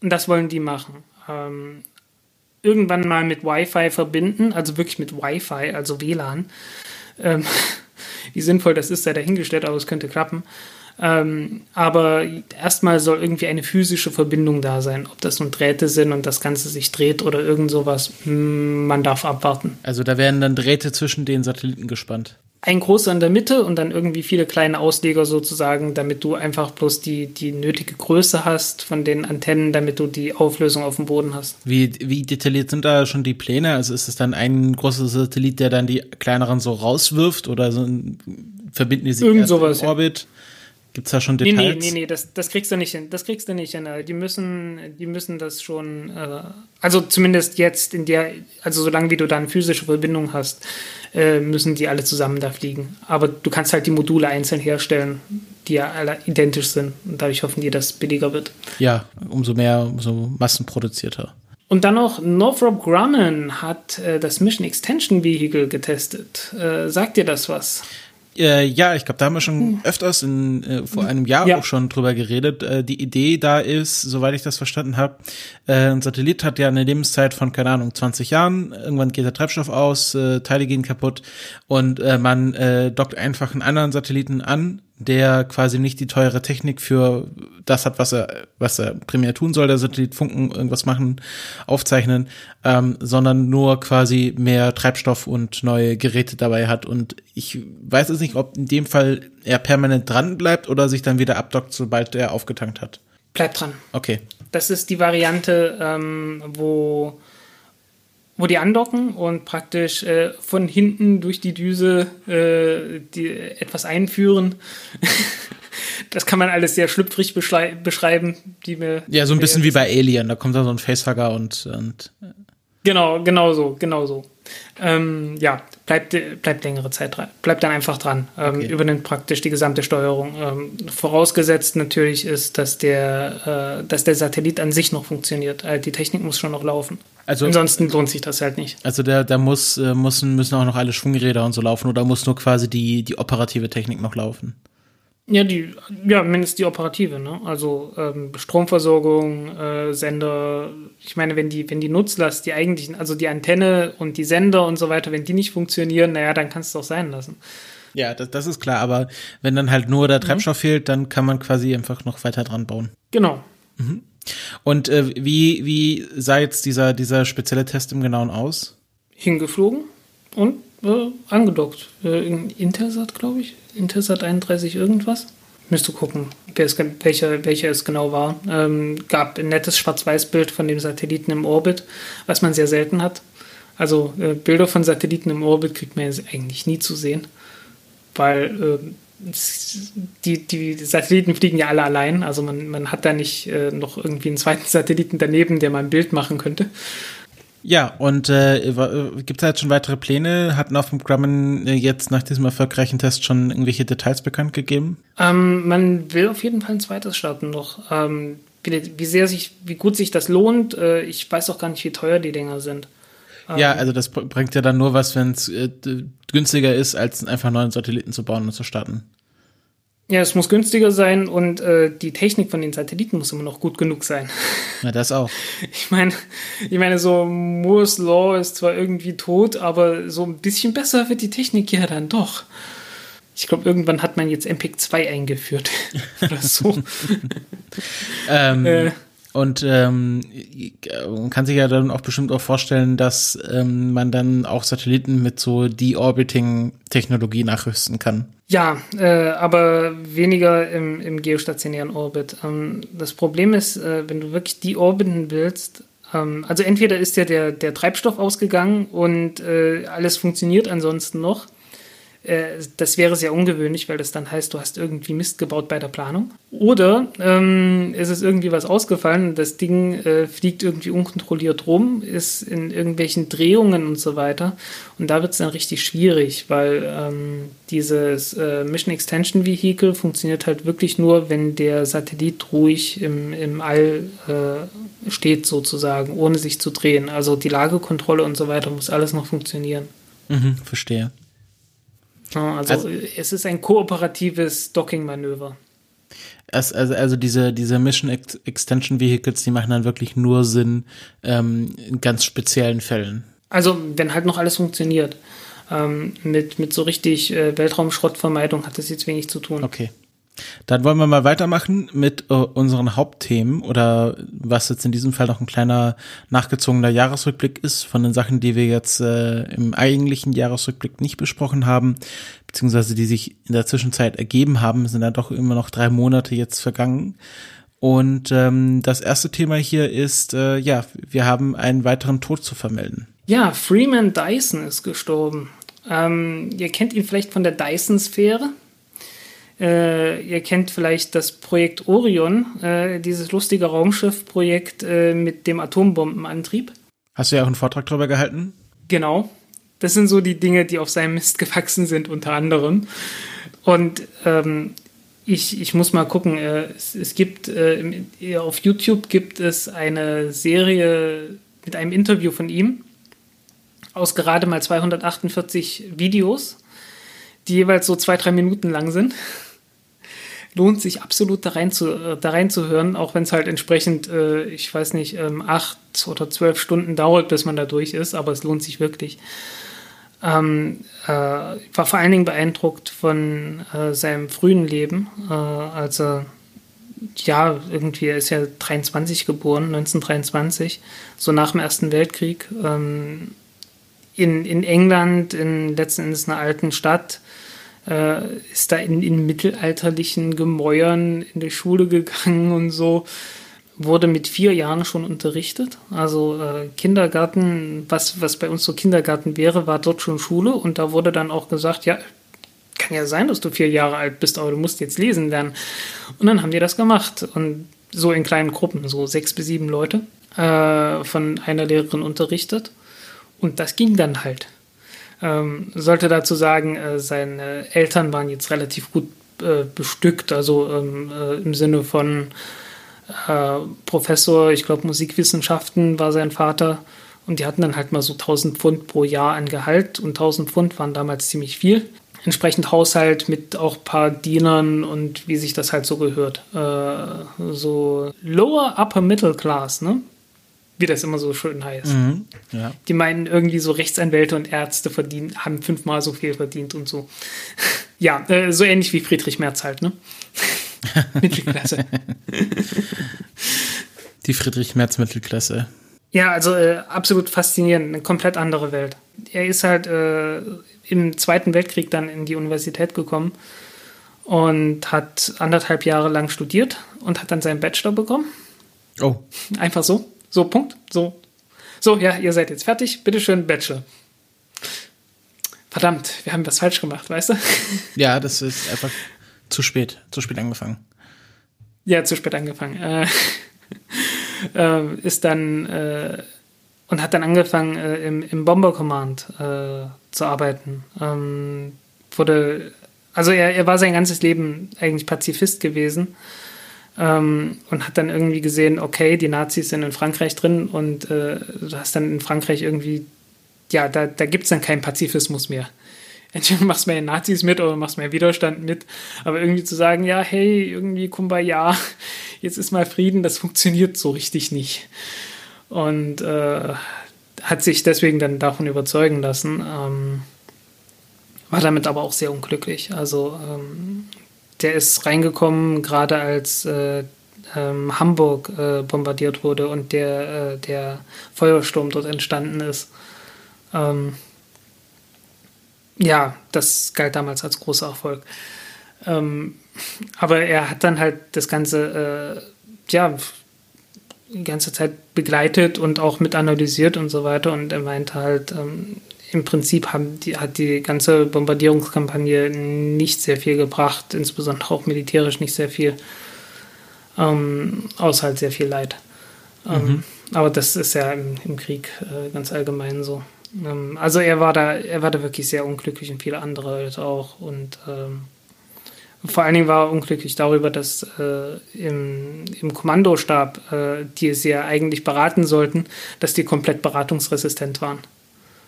Und das wollen die machen. Ähm, irgendwann mal mit Wi-Fi verbinden, also wirklich mit Wi-Fi, also WLAN. Ähm, wie sinnvoll das ist, sei dahingestellt, aber es könnte klappen. Ähm, aber erstmal soll irgendwie eine physische Verbindung da sein. Ob das nun Drähte sind und das Ganze sich dreht oder irgend sowas, hm, man darf abwarten. Also da werden dann Drähte zwischen den Satelliten gespannt. Ein großer in der Mitte und dann irgendwie viele kleine Ausleger sozusagen, damit du einfach bloß die, die nötige Größe hast von den Antennen, damit du die Auflösung auf dem Boden hast. Wie, wie detailliert sind da schon die Pläne? Also ist es dann ein großer Satellit, der dann die kleineren so rauswirft oder so ein, verbinden die sich Irgend sowas, im Orbit? Ja. Gibt's da schon Details? Nee, nee, nee, nee, das, das kriegst du nicht hin. Das kriegst du nicht hin. Die müssen, die müssen das schon, äh, also zumindest jetzt in der, also solange wie du da eine physische Verbindung hast, äh, müssen die alle zusammen da fliegen. Aber du kannst halt die Module einzeln herstellen, die ja alle identisch sind. Und dadurch hoffen die, dass es billiger wird. Ja, umso mehr, umso massenproduzierter. Und dann noch Northrop Grumman hat äh, das Mission Extension Vehicle getestet. Äh, sagt dir das was? Äh, ja, ich glaube, da haben wir schon hm. öfters in, äh, vor einem Jahr ja. auch schon drüber geredet. Äh, die Idee da ist, soweit ich das verstanden habe, äh, ein Satellit hat ja eine Lebenszeit von, keine Ahnung, 20 Jahren. Irgendwann geht der Treibstoff aus, äh, Teile gehen kaputt und äh, man äh, dockt einfach einen anderen Satelliten an, der quasi nicht die teure Technik für das hat, was er, was er primär tun soll, der Satellit funken, irgendwas machen, aufzeichnen, ähm, sondern nur quasi mehr Treibstoff und neue Geräte dabei hat. Und ich weiß es nicht, ob in dem Fall er permanent dran bleibt oder sich dann wieder abdockt, sobald er aufgetankt hat. Bleibt dran. Okay. Das ist die Variante, ähm, wo wo die andocken und praktisch äh, von hinten durch die Düse äh, die, etwas einführen. das kann man alles sehr schlüpfrig beschreiben. Die mir, ja, so ein bisschen wie bei Alien. Da kommt dann so ein Facehugger und, und Genau, genau so, genau so. Ähm, ja, bleibt, bleibt längere Zeit dran. Bleibt dann einfach dran. Ähm, okay. Übernimmt praktisch die gesamte Steuerung. Ähm, vorausgesetzt natürlich ist, dass der, äh, dass der Satellit an sich noch funktioniert. Also die Technik muss schon noch laufen. Also, Ansonsten lohnt sich das halt nicht. Also da, da muss, äh, müssen, müssen auch noch alle Schwungräder und so laufen oder muss nur quasi die, die operative Technik noch laufen? Ja, die, ja, mindestens die operative, ne? Also ähm, Stromversorgung, äh, Sender. Ich meine, wenn die, wenn die Nutzlast, die eigentlichen, also die Antenne und die Sender und so weiter, wenn die nicht funktionieren, naja, dann kannst du es auch sein lassen. Ja, das, das ist klar, aber wenn dann halt nur der Treibstoff mhm. fehlt, dann kann man quasi einfach noch weiter dran bauen. Genau. Mhm. Und äh, wie, wie sah jetzt dieser, dieser spezielle Test im Genauen aus? Hingeflogen und äh, angedockt. Äh, Intelsat, glaube ich. Intelsat 31 irgendwas. Müsste gucken, welcher, welcher es genau war. Ähm, gab ein nettes Schwarz-Weiß-Bild von dem Satelliten im Orbit, was man sehr selten hat. Also äh, Bilder von Satelliten im Orbit kriegt man jetzt eigentlich nie zu sehen, weil äh, die, die Satelliten fliegen ja alle allein. Also man, man hat da nicht äh, noch irgendwie einen zweiten Satelliten daneben, der mal ein Bild machen könnte. Ja, und äh, gibt es halt schon weitere Pläne? Hat Northrop Grumman äh, jetzt nach diesem erfolgreichen Test schon irgendwelche Details bekannt gegeben? Ähm, man will auf jeden Fall ein zweites starten noch. Ähm, wie, wie, sehr sich, wie gut sich das lohnt, äh, ich weiß auch gar nicht, wie teuer die Dinger sind. ja, ähm, also das bringt ja dann nur was, wenn es äh, günstiger ist, als einfach neuen Satelliten zu bauen und zu starten. Ja, es muss günstiger sein und äh, die Technik von den Satelliten muss immer noch gut genug sein. Ja, das auch. Ich meine, ich meine, so Moore's Law ist zwar irgendwie tot, aber so ein bisschen besser wird die Technik ja dann doch. Ich glaube, irgendwann hat man jetzt MPEG 2 eingeführt. Oder so. ähm, äh, und ähm, man kann sich ja dann auch bestimmt auch vorstellen, dass ähm, man dann auch Satelliten mit so Deorbiting-Technologie nachrüsten kann. Ja, äh, aber weniger im, im geostationären Orbit. Ähm, das Problem ist, äh, wenn du wirklich deorbiten willst, ähm, also entweder ist ja der, der Treibstoff ausgegangen und äh, alles funktioniert ansonsten noch, das wäre sehr ungewöhnlich, weil das dann heißt, du hast irgendwie Mist gebaut bei der Planung. Oder ähm, es ist irgendwie was ausgefallen das Ding äh, fliegt irgendwie unkontrolliert rum, ist in irgendwelchen Drehungen und so weiter. Und da wird es dann richtig schwierig, weil ähm, dieses äh, Mission Extension Vehicle funktioniert halt wirklich nur, wenn der Satellit ruhig im, im All äh, steht, sozusagen, ohne sich zu drehen. Also die Lagekontrolle und so weiter muss alles noch funktionieren. Mhm, verstehe. Also, also es ist ein kooperatives Docking-Manöver. Also, also diese, diese Mission Extension Vehicles, die machen dann wirklich nur Sinn ähm, in ganz speziellen Fällen. Also wenn halt noch alles funktioniert. Ähm, mit, mit so richtig äh, Weltraumschrottvermeidung hat das jetzt wenig zu tun. Okay. Dann wollen wir mal weitermachen mit äh, unseren Hauptthemen oder was jetzt in diesem Fall noch ein kleiner nachgezogener Jahresrückblick ist von den Sachen, die wir jetzt äh, im eigentlichen Jahresrückblick nicht besprochen haben, beziehungsweise die sich in der Zwischenzeit ergeben haben, sind da doch immer noch drei Monate jetzt vergangen. Und ähm, das erste Thema hier ist, äh, ja, wir haben einen weiteren Tod zu vermelden. Ja, Freeman Dyson ist gestorben. Ähm, ihr kennt ihn vielleicht von der Dyson-Sphäre. Äh, ihr kennt vielleicht das Projekt Orion, äh, dieses lustige Raumschiff-Projekt äh, mit dem Atombombenantrieb. Hast du ja auch einen Vortrag darüber gehalten? Genau. Das sind so die Dinge, die auf seinem Mist gewachsen sind, unter anderem. Und ähm, ich, ich muss mal gucken, äh, es, es, gibt äh, auf YouTube gibt es eine Serie mit einem Interview von ihm aus gerade mal 248 Videos, die jeweils so zwei, drei Minuten lang sind lohnt sich absolut da rein zu, äh, da reinzuhören, auch wenn es halt entsprechend, äh, ich weiß nicht, ähm, acht oder zwölf Stunden dauert, bis man da durch ist, aber es lohnt sich wirklich. Ähm, äh, war vor allen Dingen beeindruckt von äh, seinem frühen Leben. Äh, also, ja, irgendwie, er ist ja 23 geboren, 1923, so nach dem Ersten Weltkrieg. Ähm, in, in England, in letzten Endes einer alten Stadt, äh, ist da in, in mittelalterlichen Gemäuern in die Schule gegangen und so wurde mit vier Jahren schon unterrichtet. Also äh, Kindergarten, was, was bei uns so Kindergarten wäre, war dort schon Schule und da wurde dann auch gesagt, ja, kann ja sein, dass du vier Jahre alt bist, aber du musst jetzt lesen lernen. Und dann haben die das gemacht und so in kleinen Gruppen, so sechs bis sieben Leute, äh, von einer Lehrerin unterrichtet. Und das ging dann halt. Ähm, sollte dazu sagen, äh, seine Eltern waren jetzt relativ gut äh, bestückt, also ähm, äh, im Sinne von äh, Professor, ich glaube Musikwissenschaften war sein Vater. Und die hatten dann halt mal so 1000 Pfund pro Jahr an Gehalt und 1000 Pfund waren damals ziemlich viel. Entsprechend Haushalt mit auch paar Dienern und wie sich das halt so gehört. Äh, so Lower Upper Middle Class, ne? Wie das immer so schön heißt. Mhm, ja. Die meinen irgendwie so Rechtsanwälte und Ärzte verdienen, haben fünfmal so viel verdient und so. ja, äh, so ähnlich wie Friedrich Merz halt, ne? Mittelklasse. Die Friedrich-Merz-Mittelklasse. Ja, also äh, absolut faszinierend, eine komplett andere Welt. Er ist halt äh, im Zweiten Weltkrieg dann in die Universität gekommen und hat anderthalb Jahre lang studiert und hat dann seinen Bachelor bekommen. Oh. Einfach so. So, Punkt. So. So, ja, ihr seid jetzt fertig. Bitteschön, Bachelor. Verdammt, wir haben was falsch gemacht, weißt du? Ja, das ist einfach zu spät, zu spät angefangen. Ja, zu spät angefangen. Äh, äh, ist dann äh, und hat dann angefangen äh, im, im Bomber Command äh, zu arbeiten. Ähm, wurde, also er, er war sein ganzes Leben eigentlich Pazifist gewesen ähm, und hat dann irgendwie gesehen, okay, die Nazis sind in Frankreich drin und äh, du hast dann in Frankreich irgendwie, ja, da, da gibt es dann keinen Pazifismus mehr entweder machst mehr Nazis mit oder machst mehr Widerstand mit. Aber irgendwie zu sagen, ja, hey, irgendwie Kumbaya, jetzt ist mal Frieden, das funktioniert so richtig nicht. Und äh, hat sich deswegen dann davon überzeugen lassen. Ähm, war damit aber auch sehr unglücklich. Also ähm, der ist reingekommen, gerade als äh, ähm, Hamburg äh, bombardiert wurde und der, äh, der Feuersturm dort entstanden ist. Ähm, ja, das galt damals als großer Erfolg. Ähm, aber er hat dann halt das Ganze, äh, ja, die ganze Zeit begleitet und auch mit analysiert und so weiter. Und er meinte halt, ähm, im Prinzip haben die, hat die ganze Bombardierungskampagne nicht sehr viel gebracht, insbesondere auch militärisch nicht sehr viel, ähm, außer halt sehr viel Leid. Ähm, mhm. Aber das ist ja im, im Krieg äh, ganz allgemein so. Ähm, also er war da, er war da wirklich sehr unglücklich und viele andere auch. Und ähm, vor allen Dingen war er unglücklich darüber, dass äh, im, im Kommandostab, äh, die es ja eigentlich beraten sollten, dass die komplett beratungsresistent waren.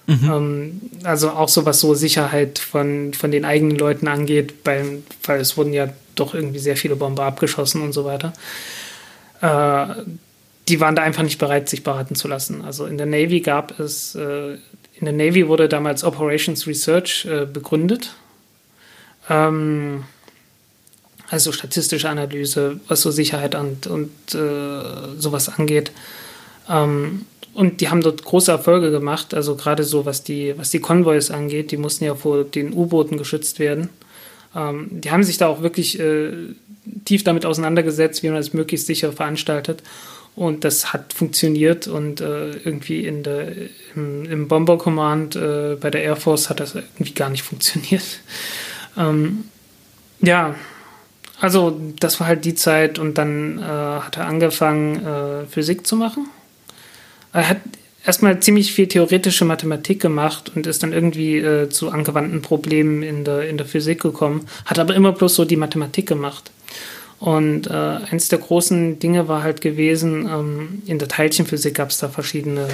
Mhm. Ähm, also auch so was so Sicherheit von, von den eigenen Leuten angeht, beim, weil es wurden ja doch irgendwie sehr viele Bomber abgeschossen und so weiter. Äh, die waren da einfach nicht bereit, sich beraten zu lassen. Also in der Navy gab es, äh, in der Navy wurde damals Operations Research äh, begründet. Ähm, also statistische Analyse, was so Sicherheit und, und äh, sowas angeht. Ähm, und die haben dort große Erfolge gemacht, also gerade so, was die, was die Konvois angeht, die mussten ja vor den U-Booten geschützt werden. Ähm, die haben sich da auch wirklich äh, tief damit auseinandergesetzt, wie man das möglichst sicher veranstaltet. Und das hat funktioniert und äh, irgendwie in der, im, im Bomber Command äh, bei der Air Force hat das irgendwie gar nicht funktioniert. Ähm, ja, also das war halt die Zeit und dann äh, hat er angefangen, äh, Physik zu machen. Er hat erstmal ziemlich viel theoretische Mathematik gemacht und ist dann irgendwie äh, zu angewandten Problemen in der, in der Physik gekommen, hat aber immer bloß so die Mathematik gemacht. Und äh, eins der großen Dinge war halt gewesen, ähm, in der Teilchenphysik gab es da verschiedene,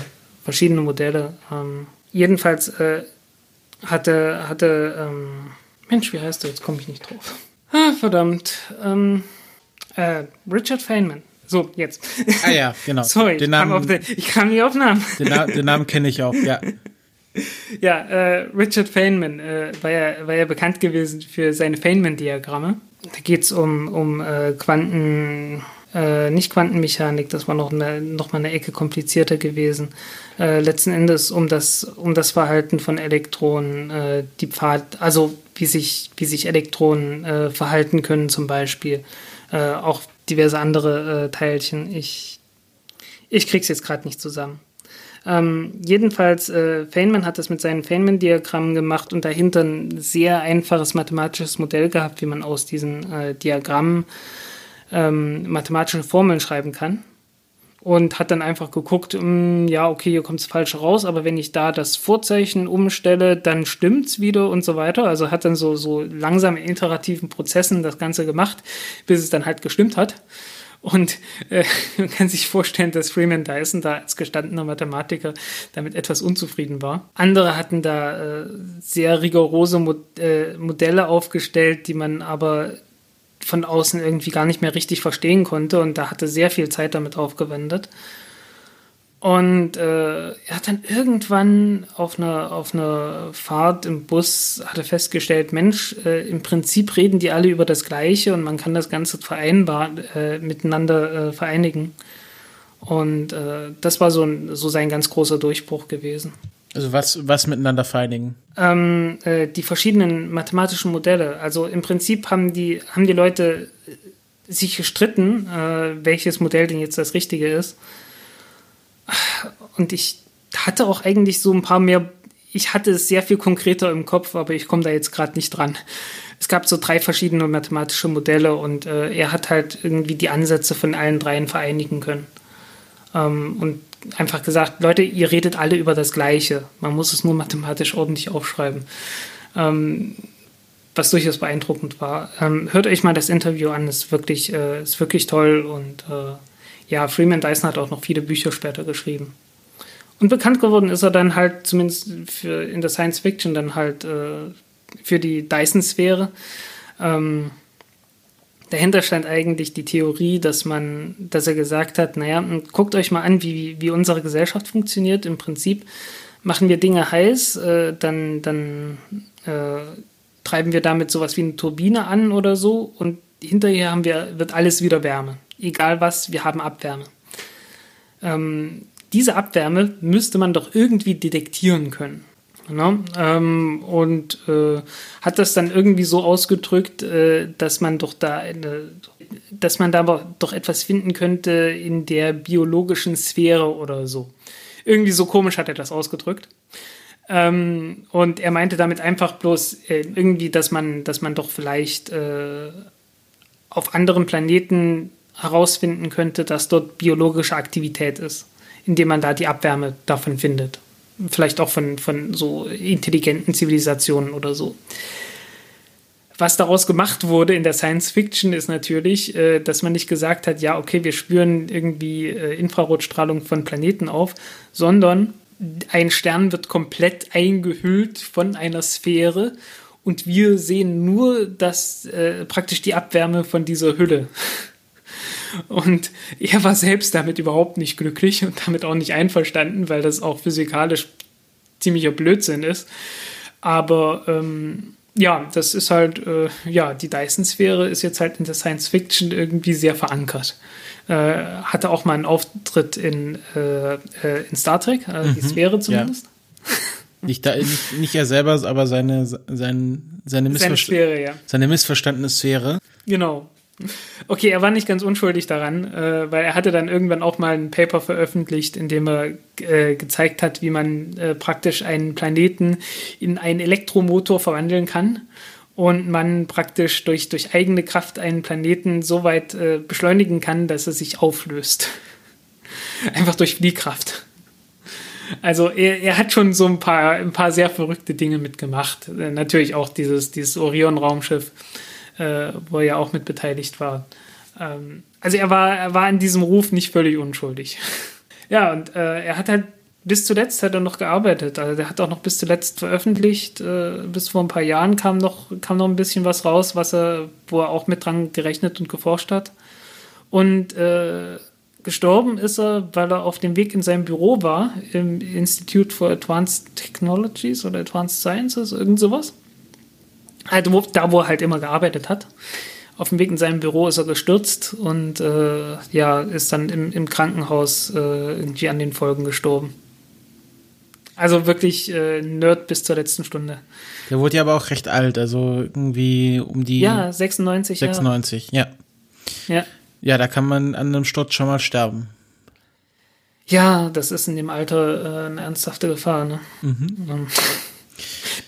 verschiedene Modelle. Ähm, jedenfalls äh, hatte, hatte ähm, Mensch, wie heißt der? Jetzt komme ich nicht drauf. Ah, verdammt. Ähm, äh, Richard Feynman. So, jetzt. Ah ja, genau. Sorry, den Namen, ich, kam den, ich kam nie auf Namen. Den, Na den Namen kenne ich auch, ja. ja, äh, Richard Feynman äh, war, ja, war ja bekannt gewesen für seine Feynman-Diagramme. Da geht es um, um äh, Quanten, äh, nicht Quantenmechanik, das war noch, eine, noch mal eine Ecke komplizierter gewesen. Äh, letzten Endes um das, um das Verhalten von Elektronen, äh, die Pfad, also wie sich, wie sich Elektronen äh, verhalten können zum Beispiel. Äh, auch diverse andere äh, Teilchen. Ich, ich krieg's jetzt gerade nicht zusammen. Ähm, jedenfalls, äh, Feynman hat das mit seinen Feynman-Diagrammen gemacht und dahinter ein sehr einfaches mathematisches Modell gehabt, wie man aus diesen äh, Diagrammen ähm, mathematische Formeln schreiben kann. Und hat dann einfach geguckt, mh, hm, ja, okay, hier kommt es falsch raus, aber wenn ich da das Vorzeichen umstelle, dann stimmt's wieder und so weiter. Also hat dann so, so langsam in iterativen Prozessen das Ganze gemacht, bis es dann halt gestimmt hat. Und äh, man kann sich vorstellen, dass Freeman Dyson da als gestandener Mathematiker damit etwas unzufrieden war. Andere hatten da äh, sehr rigorose Mo äh, Modelle aufgestellt, die man aber von außen irgendwie gar nicht mehr richtig verstehen konnte. Und da hatte sehr viel Zeit damit aufgewendet. Und äh, er hat dann irgendwann auf einer, auf einer Fahrt im Bus hatte festgestellt, Mensch, äh, im Prinzip reden die alle über das Gleiche und man kann das Ganze vereinbar äh, miteinander äh, vereinigen. Und äh, das war so, ein, so sein ganz großer Durchbruch gewesen. Also was, was miteinander vereinigen? Ähm, äh, die verschiedenen mathematischen Modelle. Also im Prinzip haben die, haben die Leute sich gestritten, welches Modell denn jetzt das Richtige ist. Und ich hatte auch eigentlich so ein paar mehr, ich hatte es sehr viel konkreter im Kopf, aber ich komme da jetzt gerade nicht dran. Es gab so drei verschiedene mathematische Modelle und äh, er hat halt irgendwie die Ansätze von allen dreien vereinigen können. Ähm, und einfach gesagt, Leute, ihr redet alle über das Gleiche. Man muss es nur mathematisch ordentlich aufschreiben. Ähm, was durchaus beeindruckend war. Ähm, hört euch mal das Interview an, ist wirklich, äh, ist wirklich toll und äh, ja, Freeman Dyson hat auch noch viele Bücher später geschrieben. Und bekannt geworden ist er dann halt, zumindest für, in der Science Fiction, dann halt äh, für die Dyson-Sphäre. Ähm, dahinter stand eigentlich die Theorie, dass man, dass er gesagt hat, naja, guckt euch mal an, wie, wie unsere Gesellschaft funktioniert. Im Prinzip machen wir Dinge heiß, äh, dann, dann äh, treiben wir damit sowas wie eine Turbine an oder so und hinterher haben wir, wird alles wieder Wärme egal was, wir haben Abwärme. Ähm, diese Abwärme müsste man doch irgendwie detektieren können. Ne? Ähm, und äh, hat das dann irgendwie so ausgedrückt, äh, dass man doch da eine, dass man da aber doch etwas finden könnte in der biologischen Sphäre oder so. Irgendwie so komisch hat er das ausgedrückt. Ähm, und er meinte damit einfach bloß äh, irgendwie, dass man, dass man doch vielleicht äh, auf anderen Planeten herausfinden könnte, dass dort biologische Aktivität ist, indem man da die Abwärme davon findet. Vielleicht auch von, von so intelligenten Zivilisationen oder so. Was daraus gemacht wurde in der Science Fiction ist natürlich, äh, dass man nicht gesagt hat, ja, okay, wir spüren irgendwie äh, Infrarotstrahlung von Planeten auf, sondern ein Stern wird komplett eingehüllt von einer Sphäre und wir sehen nur das äh, praktisch die Abwärme von dieser Hülle. Und er war selbst damit überhaupt nicht glücklich und damit auch nicht einverstanden, weil das auch physikalisch ziemlicher Blödsinn ist. Aber ähm, ja, das ist halt, äh, ja, die Dyson-Sphäre ist jetzt halt in der Science Fiction irgendwie sehr verankert. Äh, hatte auch mal einen Auftritt in, äh, äh in Star Trek, äh, die mhm, Sphäre zumindest. Ja. Nicht, da, nicht, nicht er selber, aber seine, seine, seine, Missverst seine, Sphäre, ja. seine missverstandene Sphäre. Genau. Okay, er war nicht ganz unschuldig daran, äh, weil er hatte dann irgendwann auch mal ein Paper veröffentlicht, in dem er äh, gezeigt hat, wie man äh, praktisch einen Planeten in einen Elektromotor verwandeln kann und man praktisch durch, durch eigene Kraft einen Planeten so weit äh, beschleunigen kann, dass er sich auflöst. Einfach durch Fliehkraft. Also er, er hat schon so ein paar, ein paar sehr verrückte Dinge mitgemacht. Äh, natürlich auch dieses, dieses Orion-Raumschiff äh, wo er ja auch mit beteiligt war. Ähm, also er war, er war in diesem Ruf nicht völlig unschuldig. ja, und äh, er hat halt bis zuletzt hat er noch gearbeitet. Also der hat auch noch bis zuletzt veröffentlicht. Äh, bis vor ein paar Jahren kam noch, kam noch ein bisschen was raus, was er, wo er auch mit dran gerechnet und geforscht hat. Und äh, gestorben ist er, weil er auf dem Weg in sein Büro war, im Institute for Advanced Technologies oder Advanced Sciences, irgend sowas. Halt, wo, da, wo er halt immer gearbeitet hat. Auf dem Weg in sein Büro ist er gestürzt und äh, ja, ist dann im, im Krankenhaus äh, irgendwie an den Folgen gestorben. Also wirklich äh, Nerd bis zur letzten Stunde. Der wurde ja aber auch recht alt, also irgendwie um die. Ja, 96. 96, ja. Ja. Ja, da kann man an einem Sturz schon mal sterben. Ja, das ist in dem Alter äh, eine ernsthafte Gefahr. Ne? Mhm. Ähm,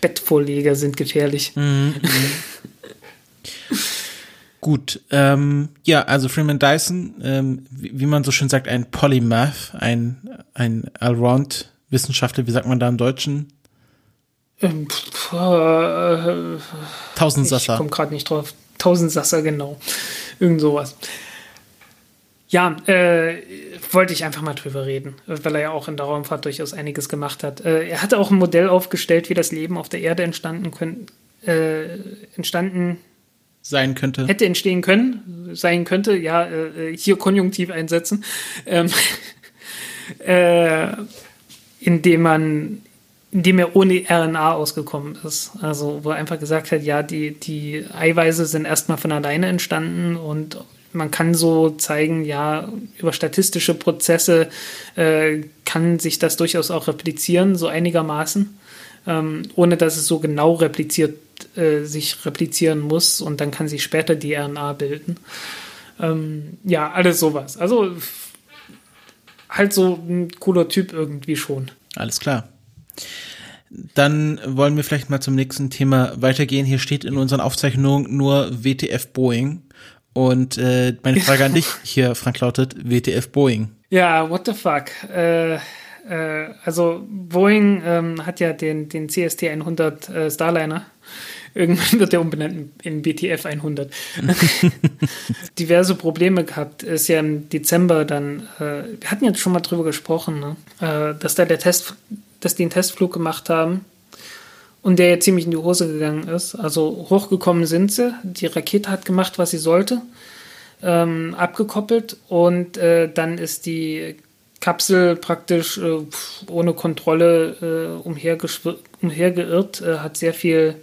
Bettvorleger sind gefährlich. Mhm, Gut, ähm, ja, also Freeman Dyson, ähm, wie, wie, man so schön sagt, ein Polymath, ein, ein Allround-Wissenschaftler, wie sagt man da im Deutschen? Ähm, äh, Tausendsasser. Ich komme gerade nicht drauf. Tausendsasser, genau. Irgend sowas. Ja, äh, wollte ich einfach mal drüber reden, weil er ja auch in der Raumfahrt durchaus einiges gemacht hat. Äh, er hatte auch ein Modell aufgestellt, wie das Leben auf der Erde entstanden können, äh, entstanden sein könnte. Hätte entstehen können, sein könnte, ja, äh, hier Konjunktiv einsetzen, ähm, äh, indem man, indem er ohne RNA ausgekommen ist. Also, wo er einfach gesagt hat, ja, die, die Eiweiße sind erstmal von alleine entstanden und man kann so zeigen, ja, über statistische Prozesse äh, kann sich das durchaus auch replizieren, so einigermaßen, ähm, ohne dass es so genau repliziert, äh, sich replizieren muss und dann kann sich später die RNA bilden. Ähm, ja, alles sowas. Also halt so ein cooler Typ irgendwie schon. Alles klar. Dann wollen wir vielleicht mal zum nächsten Thema weitergehen. Hier steht in unseren Aufzeichnungen nur WTF Boeing. Und äh, meine Frage an dich hier, Frank, lautet WTF Boeing. Ja, what the fuck? Äh, äh, also Boeing ähm, hat ja den, den CST 100 äh, Starliner. Irgendwann wird der umbenannt in BTF 100. Diverse Probleme gehabt. Ist ja im Dezember dann, äh, wir hatten jetzt schon mal drüber gesprochen, ne? Äh, dass da der Test, dass die einen Testflug gemacht haben und der jetzt ziemlich in die Hose gegangen ist. Also hochgekommen sind sie, die Rakete hat gemacht, was sie sollte, ähm, abgekoppelt und äh, dann ist die Kapsel praktisch äh, ohne Kontrolle äh, umhergeirrt, äh, hat sehr viel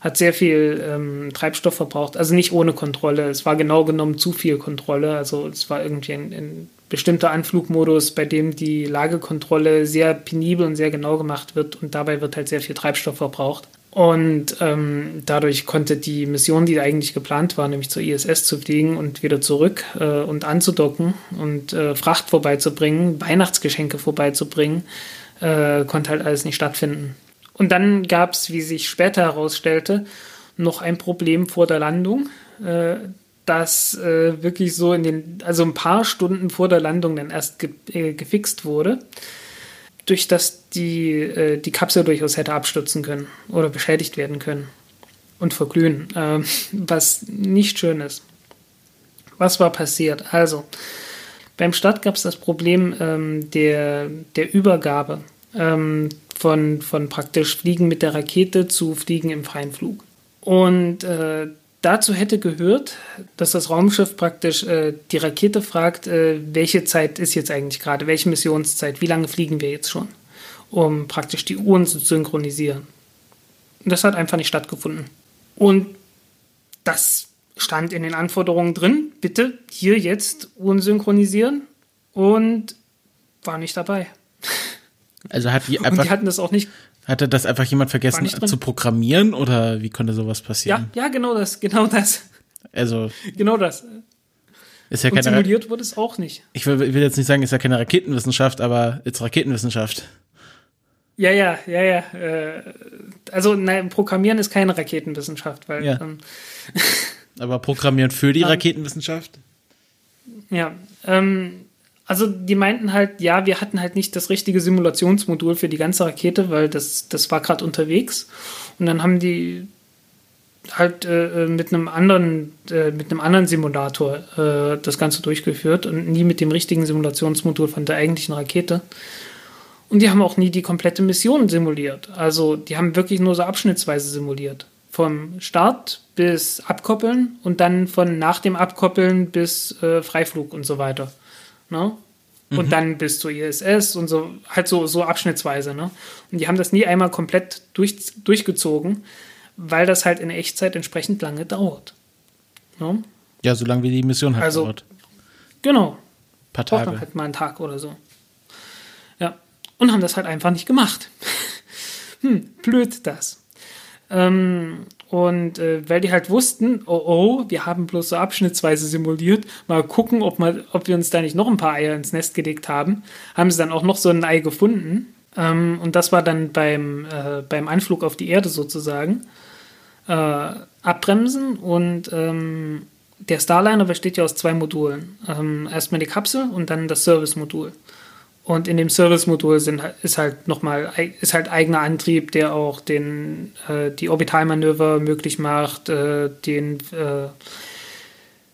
hat sehr viel ähm, Treibstoff verbraucht. Also nicht ohne Kontrolle. Es war genau genommen zu viel Kontrolle. Also es war irgendwie ein, ein bestimmter Anflugmodus, bei dem die Lagekontrolle sehr penibel und sehr genau gemacht wird und dabei wird halt sehr viel Treibstoff verbraucht. Und ähm, dadurch konnte die Mission, die eigentlich geplant war, nämlich zur ISS zu fliegen und wieder zurück äh, und anzudocken und äh, Fracht vorbeizubringen, Weihnachtsgeschenke vorbeizubringen, äh, konnte halt alles nicht stattfinden. Und dann gab es, wie sich später herausstellte, noch ein Problem vor der Landung. Das äh, wirklich so in den, also ein paar Stunden vor der Landung dann erst ge äh, gefixt wurde, durch das die, äh, die Kapsel durchaus hätte abstürzen können oder beschädigt werden können und verglühen, äh, was nicht schön ist. Was war passiert? Also, beim Start gab es das Problem ähm, der, der Übergabe ähm, von, von praktisch Fliegen mit der Rakete zu Fliegen im freien Flug. Und äh, Dazu hätte gehört, dass das Raumschiff praktisch äh, die Rakete fragt, äh, welche Zeit ist jetzt eigentlich gerade, welche Missionszeit, wie lange fliegen wir jetzt schon, um praktisch die Uhren zu synchronisieren. Und das hat einfach nicht stattgefunden. Und das stand in den Anforderungen drin, bitte hier jetzt Uhren synchronisieren und war nicht dabei. Also hat die einfach. Und die hatten das auch nicht hatte das einfach jemand vergessen zu programmieren oder wie konnte sowas passieren? Ja, ja, genau das, genau das. Also. Genau das. Ist ja Und keine simuliert wurde es auch nicht. Ich will, will, jetzt nicht sagen, ist ja keine Raketenwissenschaft, aber jetzt Raketenwissenschaft. Ja, ja, ja, ja. Äh, also nein, Programmieren ist keine Raketenwissenschaft, weil. Ja. Ähm, aber Programmieren für die Raketenwissenschaft? Ja. Ähm, also die meinten halt, ja, wir hatten halt nicht das richtige Simulationsmodul für die ganze Rakete, weil das, das war gerade unterwegs. Und dann haben die halt äh, mit einem anderen, äh, mit einem anderen Simulator äh, das Ganze durchgeführt und nie mit dem richtigen Simulationsmodul von der eigentlichen Rakete. Und die haben auch nie die komplette Mission simuliert. Also die haben wirklich nur so abschnittsweise simuliert. Vom Start bis Abkoppeln und dann von nach dem Abkoppeln bis äh, Freiflug und so weiter. Ne? Und mhm. dann bis zur ISS und so, halt so, so abschnittsweise. Ne? Und die haben das nie einmal komplett durch, durchgezogen, weil das halt in Echtzeit entsprechend lange dauert. Ne? Ja, so lange wie die Mission halt also, dauert. Genau. Ein paar Tage. Braucht halt mal einen Tag oder so. Ja. Und haben das halt einfach nicht gemacht. hm, blöd das. Ähm, und äh, weil die halt wussten, oh oh, wir haben bloß so abschnittsweise simuliert, mal gucken, ob, mal, ob wir uns da nicht noch ein paar Eier ins Nest gelegt haben, haben sie dann auch noch so ein Ei gefunden. Ähm, und das war dann beim, äh, beim Anflug auf die Erde sozusagen. Äh, abbremsen und ähm, der Starliner besteht ja aus zwei Modulen. Ähm, erstmal die Kapsel und dann das Service-Modul. Und in dem Service-Modul sind, ist halt nochmal, ist halt eigener Antrieb, der auch den, äh, die Orbitalmanöver möglich macht, äh, den, äh,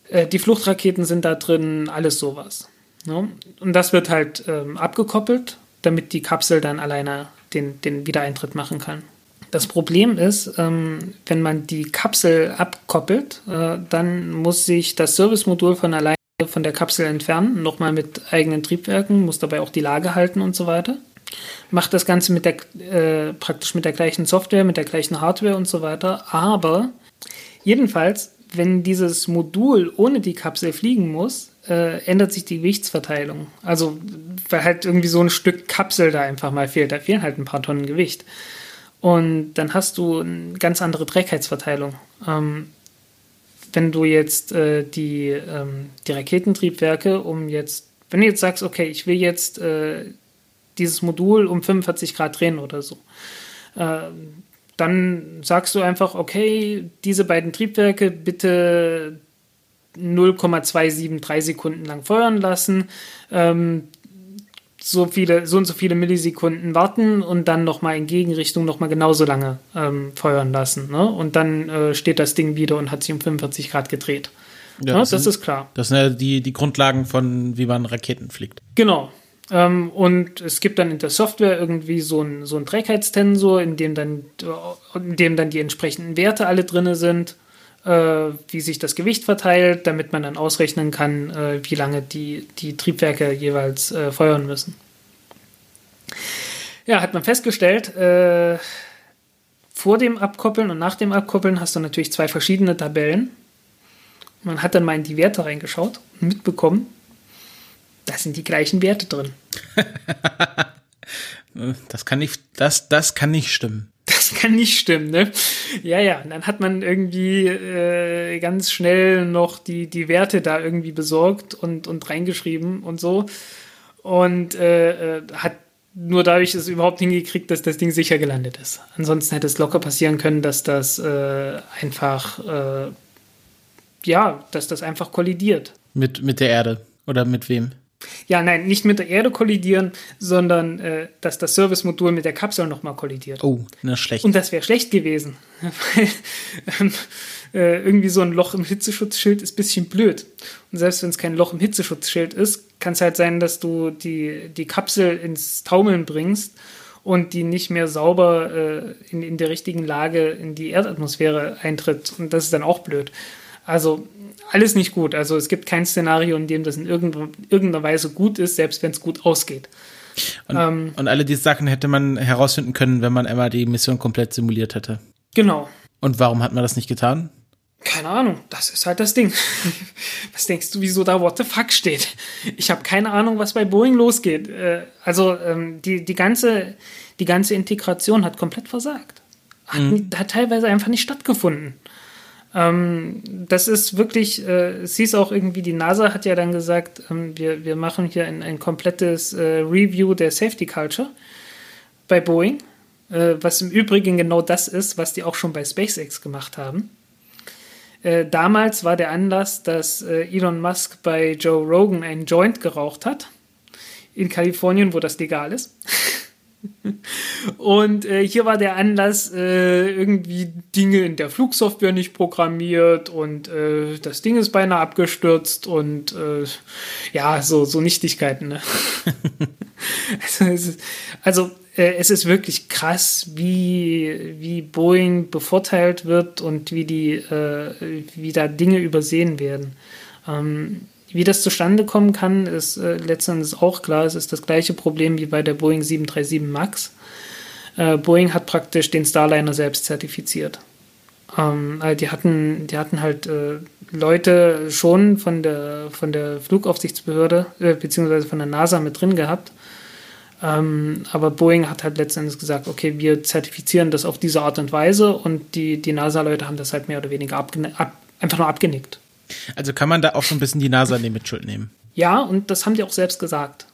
äh die Fluchtraketen sind da drin, alles sowas. Ne? Und das wird halt ähm, abgekoppelt, damit die Kapsel dann alleine den, den Wiedereintritt machen kann. Das Problem ist, ähm, wenn man die Kapsel abkoppelt, äh, dann muss sich das Service-Modul von alleine von der Kapsel entfernen, nochmal mit eigenen Triebwerken, muss dabei auch die Lage halten und so weiter. Macht das Ganze mit der, äh, praktisch mit der gleichen Software, mit der gleichen Hardware und so weiter. Aber jedenfalls, wenn dieses Modul ohne die Kapsel fliegen muss, äh, ändert sich die Gewichtsverteilung. Also, weil halt irgendwie so ein Stück Kapsel da einfach mal fehlt. Da fehlen halt ein paar Tonnen Gewicht. Und dann hast du eine ganz andere Trägheitsverteilung. Ähm, wenn du jetzt äh, die, ähm, die Raketentriebwerke, um jetzt, wenn du jetzt sagst, okay, ich will jetzt äh, dieses Modul um 45 Grad drehen oder so, äh, dann sagst du einfach, okay, diese beiden Triebwerke bitte 0,273 Sekunden lang feuern lassen. Ähm, so viele, so und so viele Millisekunden warten und dann nochmal in Gegenrichtung nochmal genauso lange ähm, feuern lassen. Ne? Und dann äh, steht das Ding wieder und hat sich um 45 Grad gedreht. Ja, ne? das, das sind, ist klar. Das sind ja die, die Grundlagen von, wie man Raketen fliegt. Genau. Ähm, und es gibt dann in der Software irgendwie so ein, so ein Trägheitstensor, in dem dann, in dem dann die entsprechenden Werte alle drin sind äh, wie sich das Gewicht verteilt, damit man dann ausrechnen kann, äh, wie lange die, die Triebwerke jeweils äh, feuern müssen. Ja, hat man festgestellt, äh, vor dem Abkoppeln und nach dem Abkoppeln hast du natürlich zwei verschiedene Tabellen. Man hat dann mal in die Werte reingeschaut und mitbekommen, da sind die gleichen Werte drin. das kann nicht, das, das kann nicht stimmen. Das kann nicht stimmen, ne? Ja, ja. Und dann hat man irgendwie äh, ganz schnell noch die, die Werte da irgendwie besorgt und, und reingeschrieben und so. Und äh, äh hat nur dadurch es überhaupt hingekriegt, dass das Ding sicher gelandet ist. Ansonsten hätte es locker passieren können, dass das äh, einfach, äh, ja, dass das einfach kollidiert. Mit, mit der Erde oder mit wem? Ja, nein, nicht mit der Erde kollidieren, sondern äh, dass das Service-Modul mit der Kapsel nochmal kollidiert. Oh, na schlecht. Und das wäre schlecht gewesen. Weil ähm, äh, irgendwie so ein Loch im Hitzeschutzschild ist ein bisschen blöd. Und selbst wenn es kein Loch im Hitzeschutzschild ist, kann es halt sein, dass du die, die Kapsel ins Taumeln bringst und die nicht mehr sauber äh, in, in der richtigen Lage in die Erdatmosphäre eintritt. Und das ist dann auch blöd. Also alles nicht gut. Also es gibt kein Szenario, in dem das in irgendeiner Weise gut ist, selbst wenn es gut ausgeht. Und, ähm, und, alle diese Sachen hätte man herausfinden können, wenn man einmal die Mission komplett simuliert hätte. Genau. Und warum hat man das nicht getan? Keine Ahnung, das ist halt das Ding. was denkst du, wieso da What the fuck steht? Ich habe keine Ahnung, was bei Boeing losgeht. Äh, also ähm, die, die, ganze, die ganze Integration hat komplett versagt. Hat, mhm. hat teilweise einfach nicht stattgefunden. Ähm, das ist wirklich, äh, es hieß auch irgendwie, die NASA hat ja dann gesagt, ähm, wir, wir machen hier ein, ein komplettes äh, Review der Safety Culture bei Boeing, äh, was im Übrigen genau das ist, was die auch schon bei SpaceX gemacht haben. Äh, damals war der Anlass, dass äh, Elon Musk bei Joe Rogan einen Joint geraucht hat. In Kalifornien, wo das legal ist. Und äh, hier war der Anlass äh, irgendwie Dinge in der Flugsoftware nicht programmiert und äh, das Ding ist beinahe abgestürzt und äh, ja, so, so Nichtigkeiten. Ne? also, es ist, also äh, es ist wirklich krass, wie, wie Boeing bevorteilt wird und wie, die, äh, wie da Dinge übersehen werden. Ähm, wie das zustande kommen kann, ist äh, letztendlich auch klar. Es ist das gleiche Problem wie bei der Boeing 737 MAX. Äh, Boeing hat praktisch den Starliner selbst zertifiziert. Ähm, also die hatten, die hatten halt äh, Leute schon von der von der Flugaufsichtsbehörde äh, beziehungsweise von der NASA mit drin gehabt. Ähm, aber Boeing hat halt letztendlich gesagt, okay, wir zertifizieren das auf diese Art und Weise und die, die NASA-Leute haben das halt mehr oder weniger ab, einfach nur abgenickt. Also kann man da auch so ein bisschen die NASA in die Mitschuld nehmen? Ja, und das haben die auch selbst gesagt.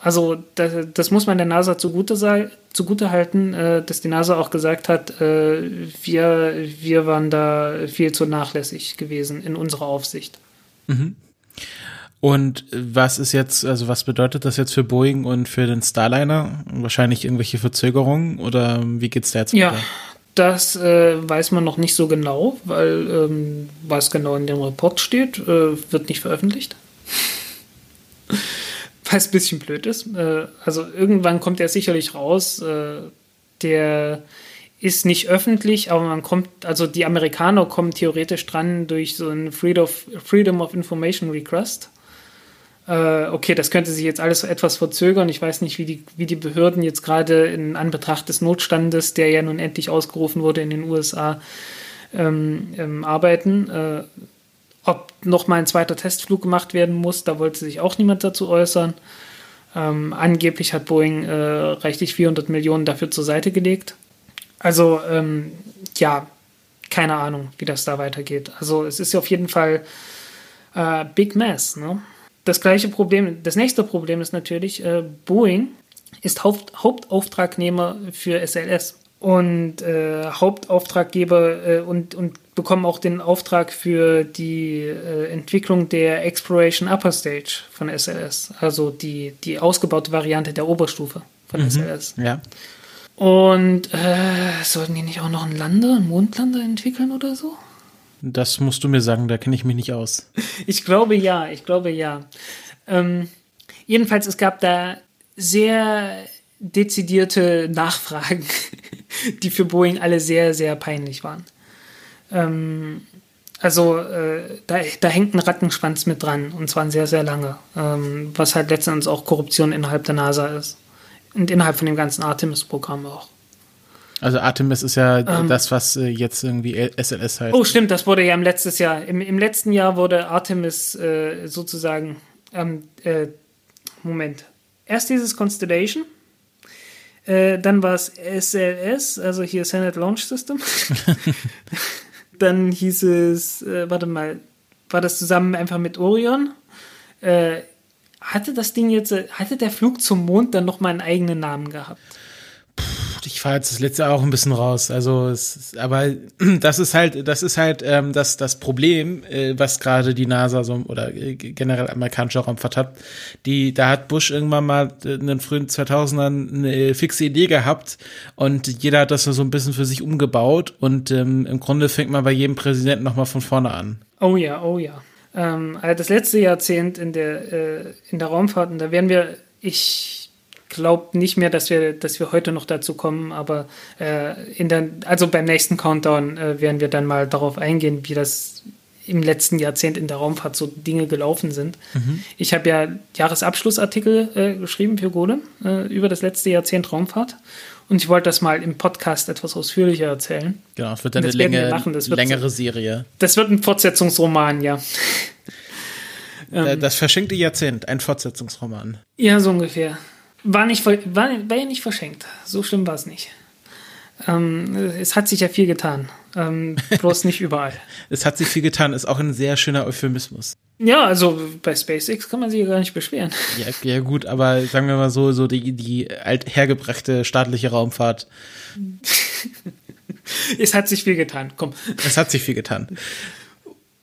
Also das, das muss man der NASA zugute, zugute halten, äh, dass die NASA auch gesagt hat, äh, wir, wir waren da viel zu nachlässig gewesen in unserer Aufsicht. Mhm. Und was ist jetzt, also was bedeutet das jetzt für Boeing und für den Starliner? Wahrscheinlich irgendwelche Verzögerungen oder wie geht's da jetzt ja, weiter? Das äh, weiß man noch nicht so genau, weil ähm, was genau in dem Report steht, äh, wird nicht veröffentlicht. was ein bisschen blöd ist. Äh, also irgendwann kommt er sicherlich raus. Äh, der ist nicht öffentlich, aber man kommt, also die Amerikaner kommen theoretisch dran durch so ein Freedom of, Freedom of Information Request. Äh, okay, das könnte sich jetzt alles etwas verzögern. Ich weiß nicht, wie die, wie die Behörden jetzt gerade in Anbetracht des Notstandes, der ja nun endlich ausgerufen wurde in den USA, ähm, ähm, arbeiten. Äh, ob nochmal ein zweiter Testflug gemacht werden muss, da wollte sich auch niemand dazu äußern. Ähm, angeblich hat Boeing äh, reichlich 400 Millionen dafür zur Seite gelegt. Also, ähm, ja, keine Ahnung, wie das da weitergeht. Also, es ist auf jeden Fall äh, Big Mess. Ne? Das gleiche Problem, das nächste Problem ist natürlich, äh, Boeing ist Haupt, Hauptauftragnehmer für SLS und äh, Hauptauftraggeber äh, und, und bekommen auch den Auftrag für die äh, Entwicklung der Exploration Upper Stage von SLS, also die, die ausgebaute Variante der Oberstufe von mhm, SLS. Ja. Und äh, sollten die nicht auch noch einen Lander, einen Mondlander entwickeln oder so? Das musst du mir sagen, da kenne ich mich nicht aus. Ich glaube ja, ich glaube ja. Ähm, jedenfalls, es gab da sehr dezidierte Nachfragen, die für Boeing alle sehr, sehr peinlich waren. Ähm, also äh, da, da hängt ein Rattenschwanz mit dran und zwar sehr, sehr lange, ähm, was halt letztendlich auch Korruption innerhalb der NASA ist und innerhalb von dem ganzen Artemis-Programm auch. Also Artemis ist ja ähm, das, was äh, jetzt irgendwie SLS heißt. Oh, stimmt, das wurde ja im letzten Jahr. Im, im letzten Jahr wurde Artemis äh, sozusagen, ähm, äh, Moment, erst dieses Constellation, äh, dann war es SLS, also hier Senate Launch System. dann hieß es, äh, warte mal, war das zusammen einfach mit Orion? Hatte das Ding jetzt, hatte der Flug zum Mond dann nochmal einen eigenen Namen gehabt? Ich fahre jetzt das letzte auch ein bisschen raus. Also, es, aber das ist halt, das ist halt ähm, das, das Problem, äh, was gerade die NASA so oder äh, generell amerikanischer Raumfahrt hat. Die, da hat Bush irgendwann mal in den frühen 2000ern eine fixe Idee gehabt und jeder hat das so ein bisschen für sich umgebaut und ähm, im Grunde fängt man bei jedem Präsidenten nochmal von vorne an. Oh ja, oh ja. Ähm, also das letzte Jahrzehnt in der, äh, in der Raumfahrt, und da werden wir, ich glaube nicht mehr, dass wir, dass wir heute noch dazu kommen, aber äh, in der, also beim nächsten Countdown äh, werden wir dann mal darauf eingehen, wie das im letzten Jahrzehnt in der Raumfahrt so Dinge gelaufen sind. Mhm. Ich habe ja Jahresabschlussartikel äh, geschrieben für Golem äh, über das letzte Jahrzehnt Raumfahrt und ich wollte das mal im Podcast etwas ausführlicher erzählen. Genau, es wird eine Länge, wird, längere Serie. Das wird ein Fortsetzungsroman, ja. Das verschenkte Jahrzehnt, ein Fortsetzungsroman. Ja, so ungefähr. War, nicht, war, war ja nicht verschenkt. So schlimm war es nicht. Ähm, es hat sich ja viel getan. Ähm, bloß nicht überall. es hat sich viel getan, ist auch ein sehr schöner Euphemismus. Ja, also bei SpaceX kann man sich ja gar nicht beschweren. Ja, ja gut, aber sagen wir mal so, so die, die althergebrachte staatliche Raumfahrt. es hat sich viel getan, komm. Es hat sich viel getan.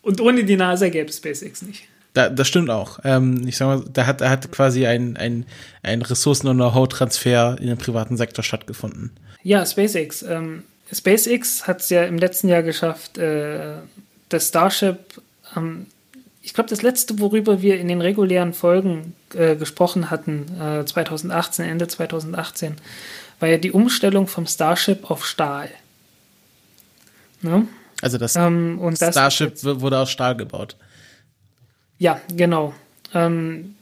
Und ohne die NASA gäbe es SpaceX nicht. Da, das stimmt auch. Ähm, ich sag mal, da hat, da hat quasi ein, ein, ein Ressourcen- und Know-how-Transfer in den privaten Sektor stattgefunden. Ja, SpaceX. Ähm, SpaceX hat es ja im letzten Jahr geschafft, äh, das Starship, ähm, ich glaube, das letzte, worüber wir in den regulären Folgen äh, gesprochen hatten, äh, 2018, Ende 2018, war ja die Umstellung vom Starship auf Stahl. Ne? Also das, ähm, das Starship wurde aus Stahl gebaut. Ja, genau. Ähm,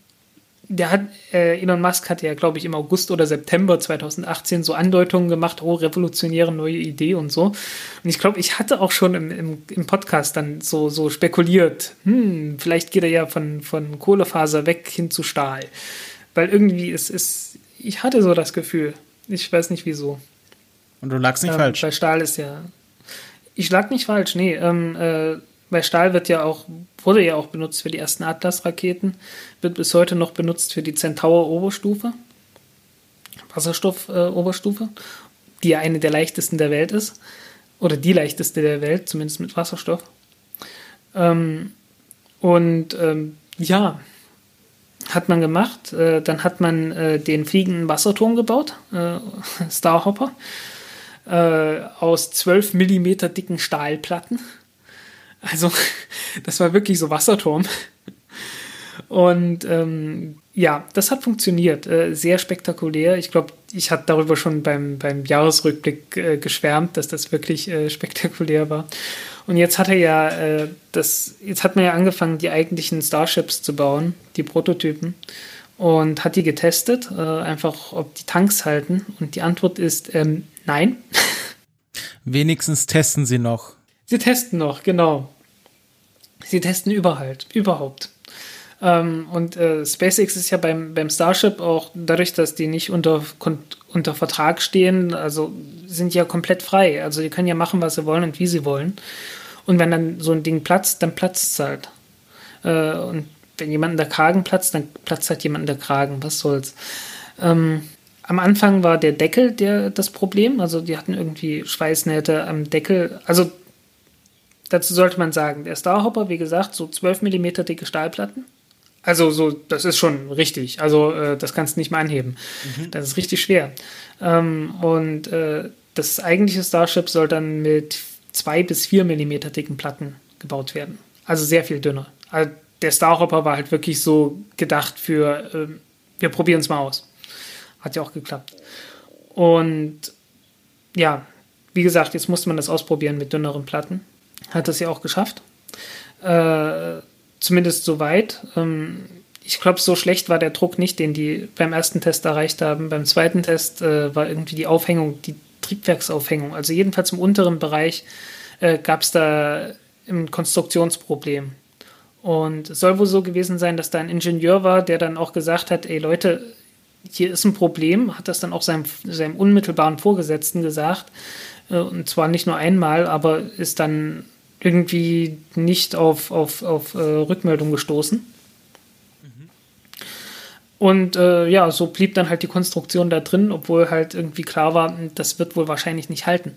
der hat, äh, Elon Musk hat ja, glaube ich, im August oder September 2018 so Andeutungen gemacht, oh, revolutionäre neue Idee und so. Und ich glaube, ich hatte auch schon im, im, im, Podcast dann so, so spekuliert, hm, vielleicht geht er ja von, von Kohlefaser weg hin zu Stahl. Weil irgendwie ist, ist, ich hatte so das Gefühl. Ich weiß nicht wieso. Und du lagst nicht ähm, falsch. Bei Stahl ist ja. Ich lag nicht falsch, nee. Ähm, äh, bei Stahl wird ja auch, wurde ja auch benutzt für die ersten Atlas-Raketen, wird bis heute noch benutzt für die Centaur-Oberstufe, Wasserstoff-Oberstufe, die ja eine der leichtesten der Welt ist. Oder die leichteste der Welt, zumindest mit Wasserstoff. Ähm, und ähm, ja, hat man gemacht. Äh, dann hat man äh, den fliegenden Wasserturm gebaut, äh, Starhopper, äh, aus 12 Millimeter dicken Stahlplatten. Also, das war wirklich so Wasserturm. Und ähm, ja, das hat funktioniert. Äh, sehr spektakulär. Ich glaube, ich hatte darüber schon beim, beim Jahresrückblick äh, geschwärmt, dass das wirklich äh, spektakulär war. Und jetzt hat er ja äh, das, jetzt hat man ja angefangen, die eigentlichen Starships zu bauen, die Prototypen, und hat die getestet, äh, einfach ob die Tanks halten. Und die Antwort ist ähm, nein. Wenigstens testen sie noch. Sie testen noch, genau. Sie testen überhaupt, überhaupt. Ähm, und äh, SpaceX ist ja beim, beim Starship auch dadurch, dass die nicht unter, unter Vertrag stehen, also sind ja komplett frei. Also die können ja machen, was sie wollen und wie sie wollen. Und wenn dann so ein Ding platzt, dann platzt es halt. Äh, und wenn jemand in der Kragen platzt, dann platzt halt jemand in der Kragen. Was soll's? Ähm, am Anfang war der Deckel der, das Problem. Also die hatten irgendwie Schweißnähte am Deckel. Also dazu sollte man sagen, der Starhopper, wie gesagt, so 12 mm dicke Stahlplatten. Also so, das ist schon richtig. Also äh, das kannst du nicht mal anheben. Mhm. Das ist richtig schwer. Ähm, und äh, das eigentliche Starship soll dann mit zwei bis vier Millimeter dicken Platten gebaut werden. Also sehr viel dünner. Also der Starhopper war halt wirklich so gedacht für, äh, wir probieren es mal aus. Hat ja auch geklappt. Und ja, wie gesagt, jetzt musste man das ausprobieren mit dünneren Platten. Hat das ja auch geschafft. Äh, zumindest soweit. Ähm, ich glaube, so schlecht war der Druck nicht, den die beim ersten Test erreicht haben. Beim zweiten Test äh, war irgendwie die Aufhängung, die Triebwerksaufhängung. Also jedenfalls im unteren Bereich äh, gab es da ein Konstruktionsproblem. Und es soll wohl so gewesen sein, dass da ein Ingenieur war, der dann auch gesagt hat, ey Leute, hier ist ein Problem, hat das dann auch seinem, seinem unmittelbaren Vorgesetzten gesagt. Äh, und zwar nicht nur einmal, aber ist dann irgendwie nicht auf, auf, auf äh, Rückmeldung gestoßen. Mhm. Und äh, ja, so blieb dann halt die Konstruktion da drin, obwohl halt irgendwie klar war, das wird wohl wahrscheinlich nicht halten.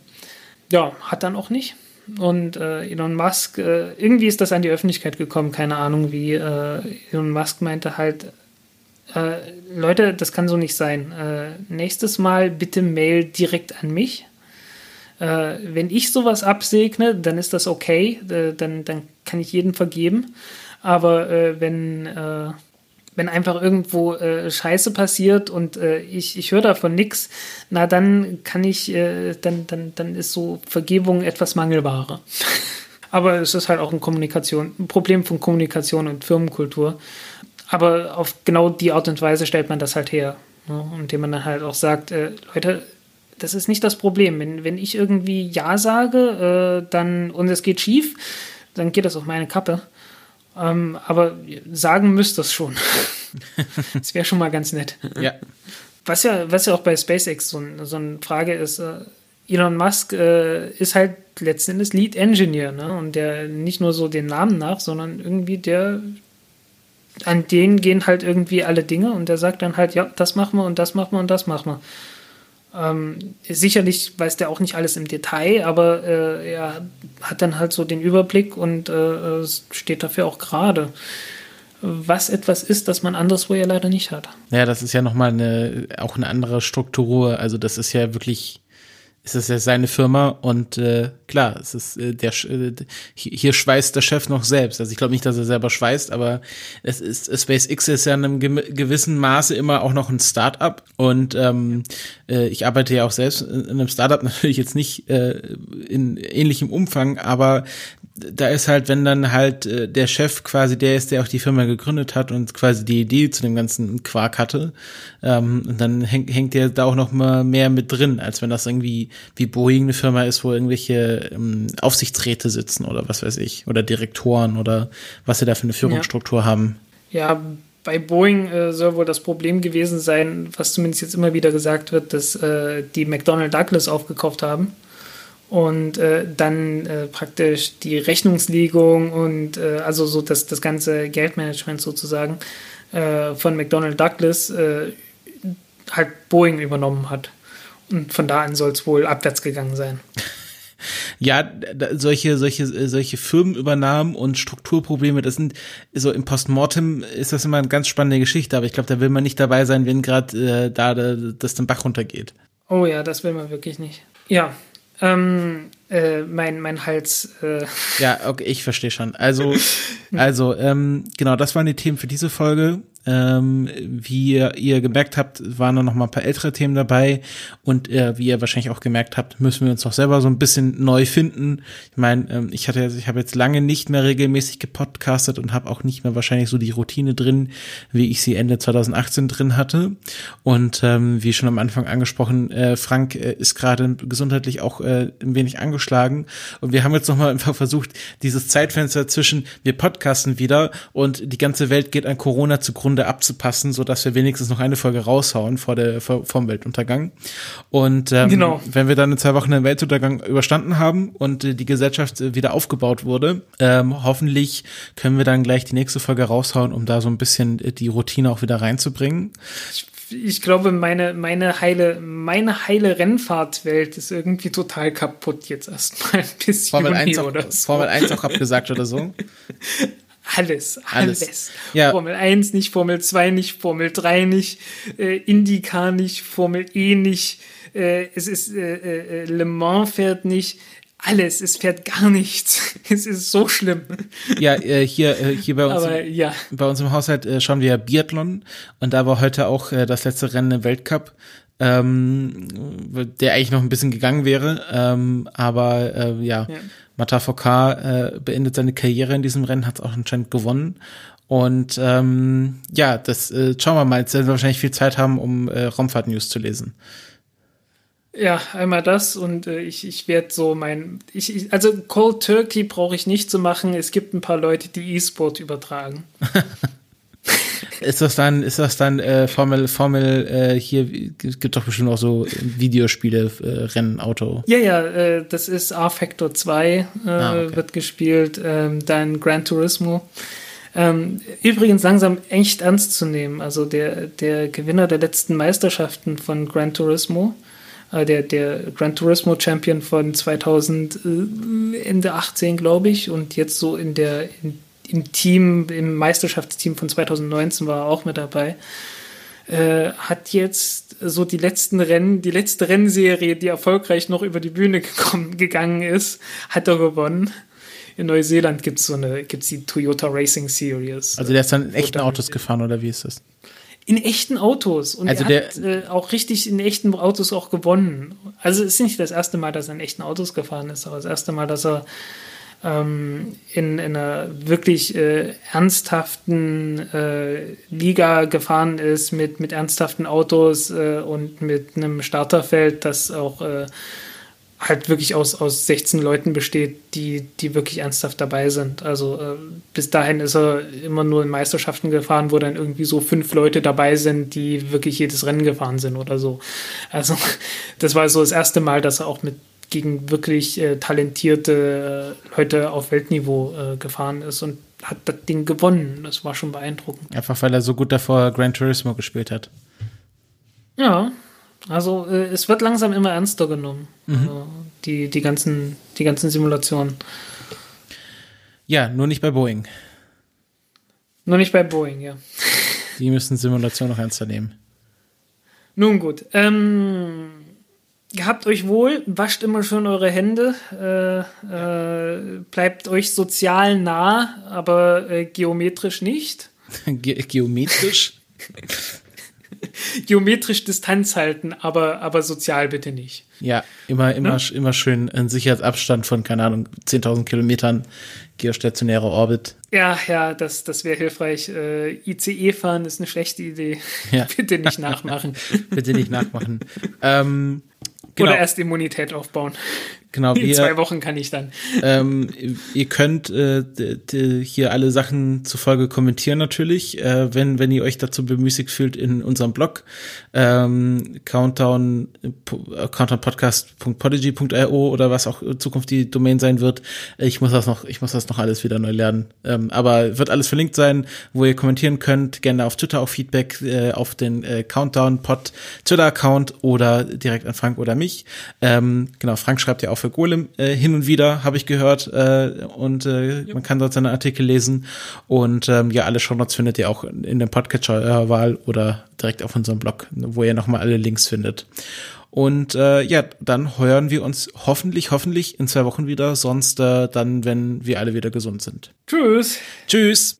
Ja, hat dann auch nicht. Und äh, Elon Musk, äh, irgendwie ist das an die Öffentlichkeit gekommen, keine Ahnung wie. Äh, Elon Musk meinte halt, äh, Leute, das kann so nicht sein. nächstes Mal bitte Mail direkt an mich äh, wenn ich sowas absegne, dann ist das okay, äh, dann, dann kann ich jeden vergeben. Aber äh, wenn, äh, wenn einfach irgendwo äh, Scheiße passiert und äh, ich, ich höre davon nichts, na dann kann ich, dann, dann, dann ist so Vergebung etwas Mangelware. Aber es ist halt auch ein Kommunikation, ein Problem von Kommunikation und Firmenkultur. Aber auf genau die Art und Weise stellt man das halt her. Ne? Indem man dann halt auch sagt, Leute, das ist nicht das Problem. Wenn, wenn ich irgendwie Ja sage äh, dann, und es geht schief, dann geht das auf meine Kappe. Ähm, aber sagen müsst das schon. das wäre schon mal ganz nett. Ja. Was ja, was ja auch bei SpaceX so, so eine Frage ist, äh, Elon Musk äh, ist halt letzten Endes Lead Engineer, ne? Und der nicht nur so den Namen nach, sondern irgendwie der an den gehen halt irgendwie alle Dinge und der sagt dann halt, ja, das machen wir und das machen wir und das machen wir. Ähm, sicherlich weiß der auch nicht alles im Detail, aber äh, er hat dann halt so den Überblick und äh, steht dafür auch gerade. Was etwas ist, das man anderswo ja leider nicht hat. Ja, das ist ja nochmal eine, auch eine andere Struktur. Also das ist ja wirklich ist es ja seine Firma und äh, klar, es ist äh, der äh, hier schweißt der Chef noch selbst. Also ich glaube nicht, dass er selber schweißt, aber es ist SpaceX ist ja in einem gewissen Maße immer auch noch ein Startup und ähm, äh, ich arbeite ja auch selbst in einem Startup natürlich jetzt nicht äh, in ähnlichem Umfang, aber da ist halt, wenn dann halt äh, der Chef quasi der ist, der auch die Firma gegründet hat und quasi die Idee zu dem ganzen Quark hatte, ähm, dann hängt, hängt der da auch noch mal mehr mit drin, als wenn das irgendwie wie Boeing eine Firma ist, wo irgendwelche ähm, Aufsichtsräte sitzen oder was weiß ich, oder Direktoren oder was sie da für eine Führungsstruktur ja. haben. Ja, bei Boeing äh, soll wohl das Problem gewesen sein, was zumindest jetzt immer wieder gesagt wird, dass äh, die McDonnell Douglas aufgekauft haben und äh, dann äh, praktisch die Rechnungslegung und äh, also so das, das ganze Geldmanagement sozusagen äh, von McDonnell Douglas halt Boeing übernommen hat. Und von da an soll es wohl abwärts gegangen sein. Ja, solche, solche, solche Firmenübernahmen und Strukturprobleme, das sind so im Postmortem ist das immer eine ganz spannende Geschichte, aber ich glaube, da will man nicht dabei sein, wenn gerade äh, da das den Bach runtergeht. Oh ja, das will man wirklich nicht. Ja, ähm, äh, mein, mein Hals. Äh. Ja, okay, ich verstehe schon. Also, also, ähm, genau, das waren die Themen für diese Folge. Ähm, wie ihr, ihr gemerkt habt, waren da noch mal ein paar ältere Themen dabei und äh, wie ihr wahrscheinlich auch gemerkt habt, müssen wir uns noch selber so ein bisschen neu finden. Ich meine, ähm, ich hatte, ich habe jetzt lange nicht mehr regelmäßig gepodcastet und habe auch nicht mehr wahrscheinlich so die Routine drin, wie ich sie Ende 2018 drin hatte. Und ähm, wie schon am Anfang angesprochen, äh, Frank äh, ist gerade gesundheitlich auch äh, ein wenig angeschlagen und wir haben jetzt noch mal einfach versucht, dieses Zeitfenster zwischen wir podcasten wieder und die ganze Welt geht an Corona zugrunde Runde abzupassen, so dass wir wenigstens noch eine Folge raushauen vor der vor, vom Weltuntergang. Und ähm, genau. wenn wir dann in zwei Wochen den Weltuntergang überstanden haben und äh, die Gesellschaft äh, wieder aufgebaut wurde, ähm, hoffentlich können wir dann gleich die nächste Folge raushauen, um da so ein bisschen äh, die Routine auch wieder reinzubringen. Ich ich glaube, meine, meine heile, meine heile Rennfahrtwelt ist irgendwie total kaputt jetzt erstmal ein bisschen. Formel 1 auch, oder so. Formel 1 auch abgesagt oder so? Alles, alles. alles. Ja. Formel 1 nicht, Formel 2 nicht, Formel 3 nicht, äh, IndyCar nicht, Formel E nicht, äh, es ist äh, äh, Le Mans fährt nicht. Alles, es fährt gar nichts. Es ist so schlimm. Ja, äh, hier, äh, hier bei uns, Aber, ja. bei uns im Haushalt äh, schauen wir Biathlon und da war heute auch äh, das letzte Rennen im Weltcup ähm, der eigentlich noch ein bisschen gegangen wäre, ähm, aber äh, ja, ja. Mata Foucault äh, beendet seine Karriere in diesem Rennen, hat es auch anscheinend gewonnen. Und ähm, ja, das äh, schauen wir mal. Jetzt werden wir wahrscheinlich viel Zeit haben, um äh, Raumfahrt-News zu lesen. Ja, einmal das und äh, ich, ich werde so mein. Ich, ich, also Cold Turkey brauche ich nicht zu machen. Es gibt ein paar Leute, die E-Sport übertragen. ist das dann, ist das dann äh, Formel, Formel, äh, hier gibt doch bestimmt auch so Videospiele, äh, Rennen, Auto. Ja, ja, äh, das ist R-Factor 2, äh, ah, okay. wird gespielt, ähm, dann Gran Turismo. Ähm, übrigens langsam echt ernst zu nehmen. Also der, der Gewinner der letzten Meisterschaften von Gran Turismo, äh, der, der Gran Turismo Champion von 2000, äh, Ende 18, glaube ich, und jetzt so in der, in im Team, im Meisterschaftsteam von 2019 war er auch mit dabei. Äh, hat jetzt so die letzten Rennen, die letzte Rennserie, die erfolgreich noch über die Bühne gekommen, gegangen ist, hat er gewonnen. In Neuseeland gibt es so eine, gibt's die Toyota Racing Series. Also der ist dann in echten Autos gefahren oder wie ist das? In echten Autos. Und also er hat äh, auch richtig in echten Autos auch gewonnen. Also es ist nicht das erste Mal, dass er in echten Autos gefahren ist, aber das erste Mal, dass er ähm, in, in, einer wirklich äh, ernsthaften äh, Liga gefahren ist mit, mit ernsthaften Autos äh, und mit einem Starterfeld, das auch äh, halt wirklich aus, aus 16 Leuten besteht, die, die wirklich ernsthaft dabei sind. Also äh, bis dahin ist er immer nur in Meisterschaften gefahren, wo dann irgendwie so fünf Leute dabei sind, die wirklich jedes Rennen gefahren sind oder so. Also das war so das erste Mal, dass er auch mit gegen wirklich äh, talentierte äh, Leute auf Weltniveau äh, gefahren ist und hat das Ding gewonnen. Das war schon beeindruckend. Einfach weil er so gut davor Gran Turismo gespielt hat. Ja, also äh, es wird langsam immer ernster genommen. Mhm. Also, die, die, ganzen, die ganzen Simulationen. Ja, nur nicht bei Boeing. Nur nicht bei Boeing, ja. Die müssen Simulationen noch ernster nehmen. Nun gut. Ähm, Gehabt euch wohl, wascht immer schön eure Hände, äh, äh, bleibt euch sozial nah, aber äh, geometrisch nicht. Ge geometrisch? geometrisch Distanz halten, aber, aber sozial bitte nicht. Ja, immer, immer, ne? immer schön ein Sicherheitsabstand von, keine Ahnung, 10.000 Kilometern geostationärer Orbit. Ja, ja, das, das wäre hilfreich. Äh, ICE fahren ist eine schlechte Idee. Ja. Bitte nicht nachmachen. Bitte nicht nachmachen. ähm, genau. Oder erst Immunität aufbauen. Genau, In wir, zwei Wochen kann ich dann. Ähm, ihr könnt äh, hier alle Sachen zufolge kommentieren natürlich, äh, wenn wenn ihr euch dazu bemüßigt fühlt in unserem Blog ähm, countdown äh, countdownpodcast.podigy.io oder was auch in Zukunft die Domain sein wird. Ich muss das noch ich muss das noch alles wieder neu lernen, ähm, aber wird alles verlinkt sein, wo ihr kommentieren könnt. Gerne auf Twitter auch Feedback äh, auf den äh, Countdown Pod Twitter Account oder direkt an Frank oder mich. Ähm, genau, Frank schreibt ja auch für Golem äh, hin und wieder, habe ich gehört. Äh, und äh, ja. man kann dort seine Artikel lesen. Und ähm, ja, alle Shownotes findet ihr auch in dem Podcatcher eurer Wahl oder direkt auf unserem Blog, wo ihr nochmal alle Links findet. Und äh, ja, dann hören wir uns hoffentlich, hoffentlich in zwei Wochen wieder. Sonst äh, dann, wenn wir alle wieder gesund sind. Tschüss. Tschüss.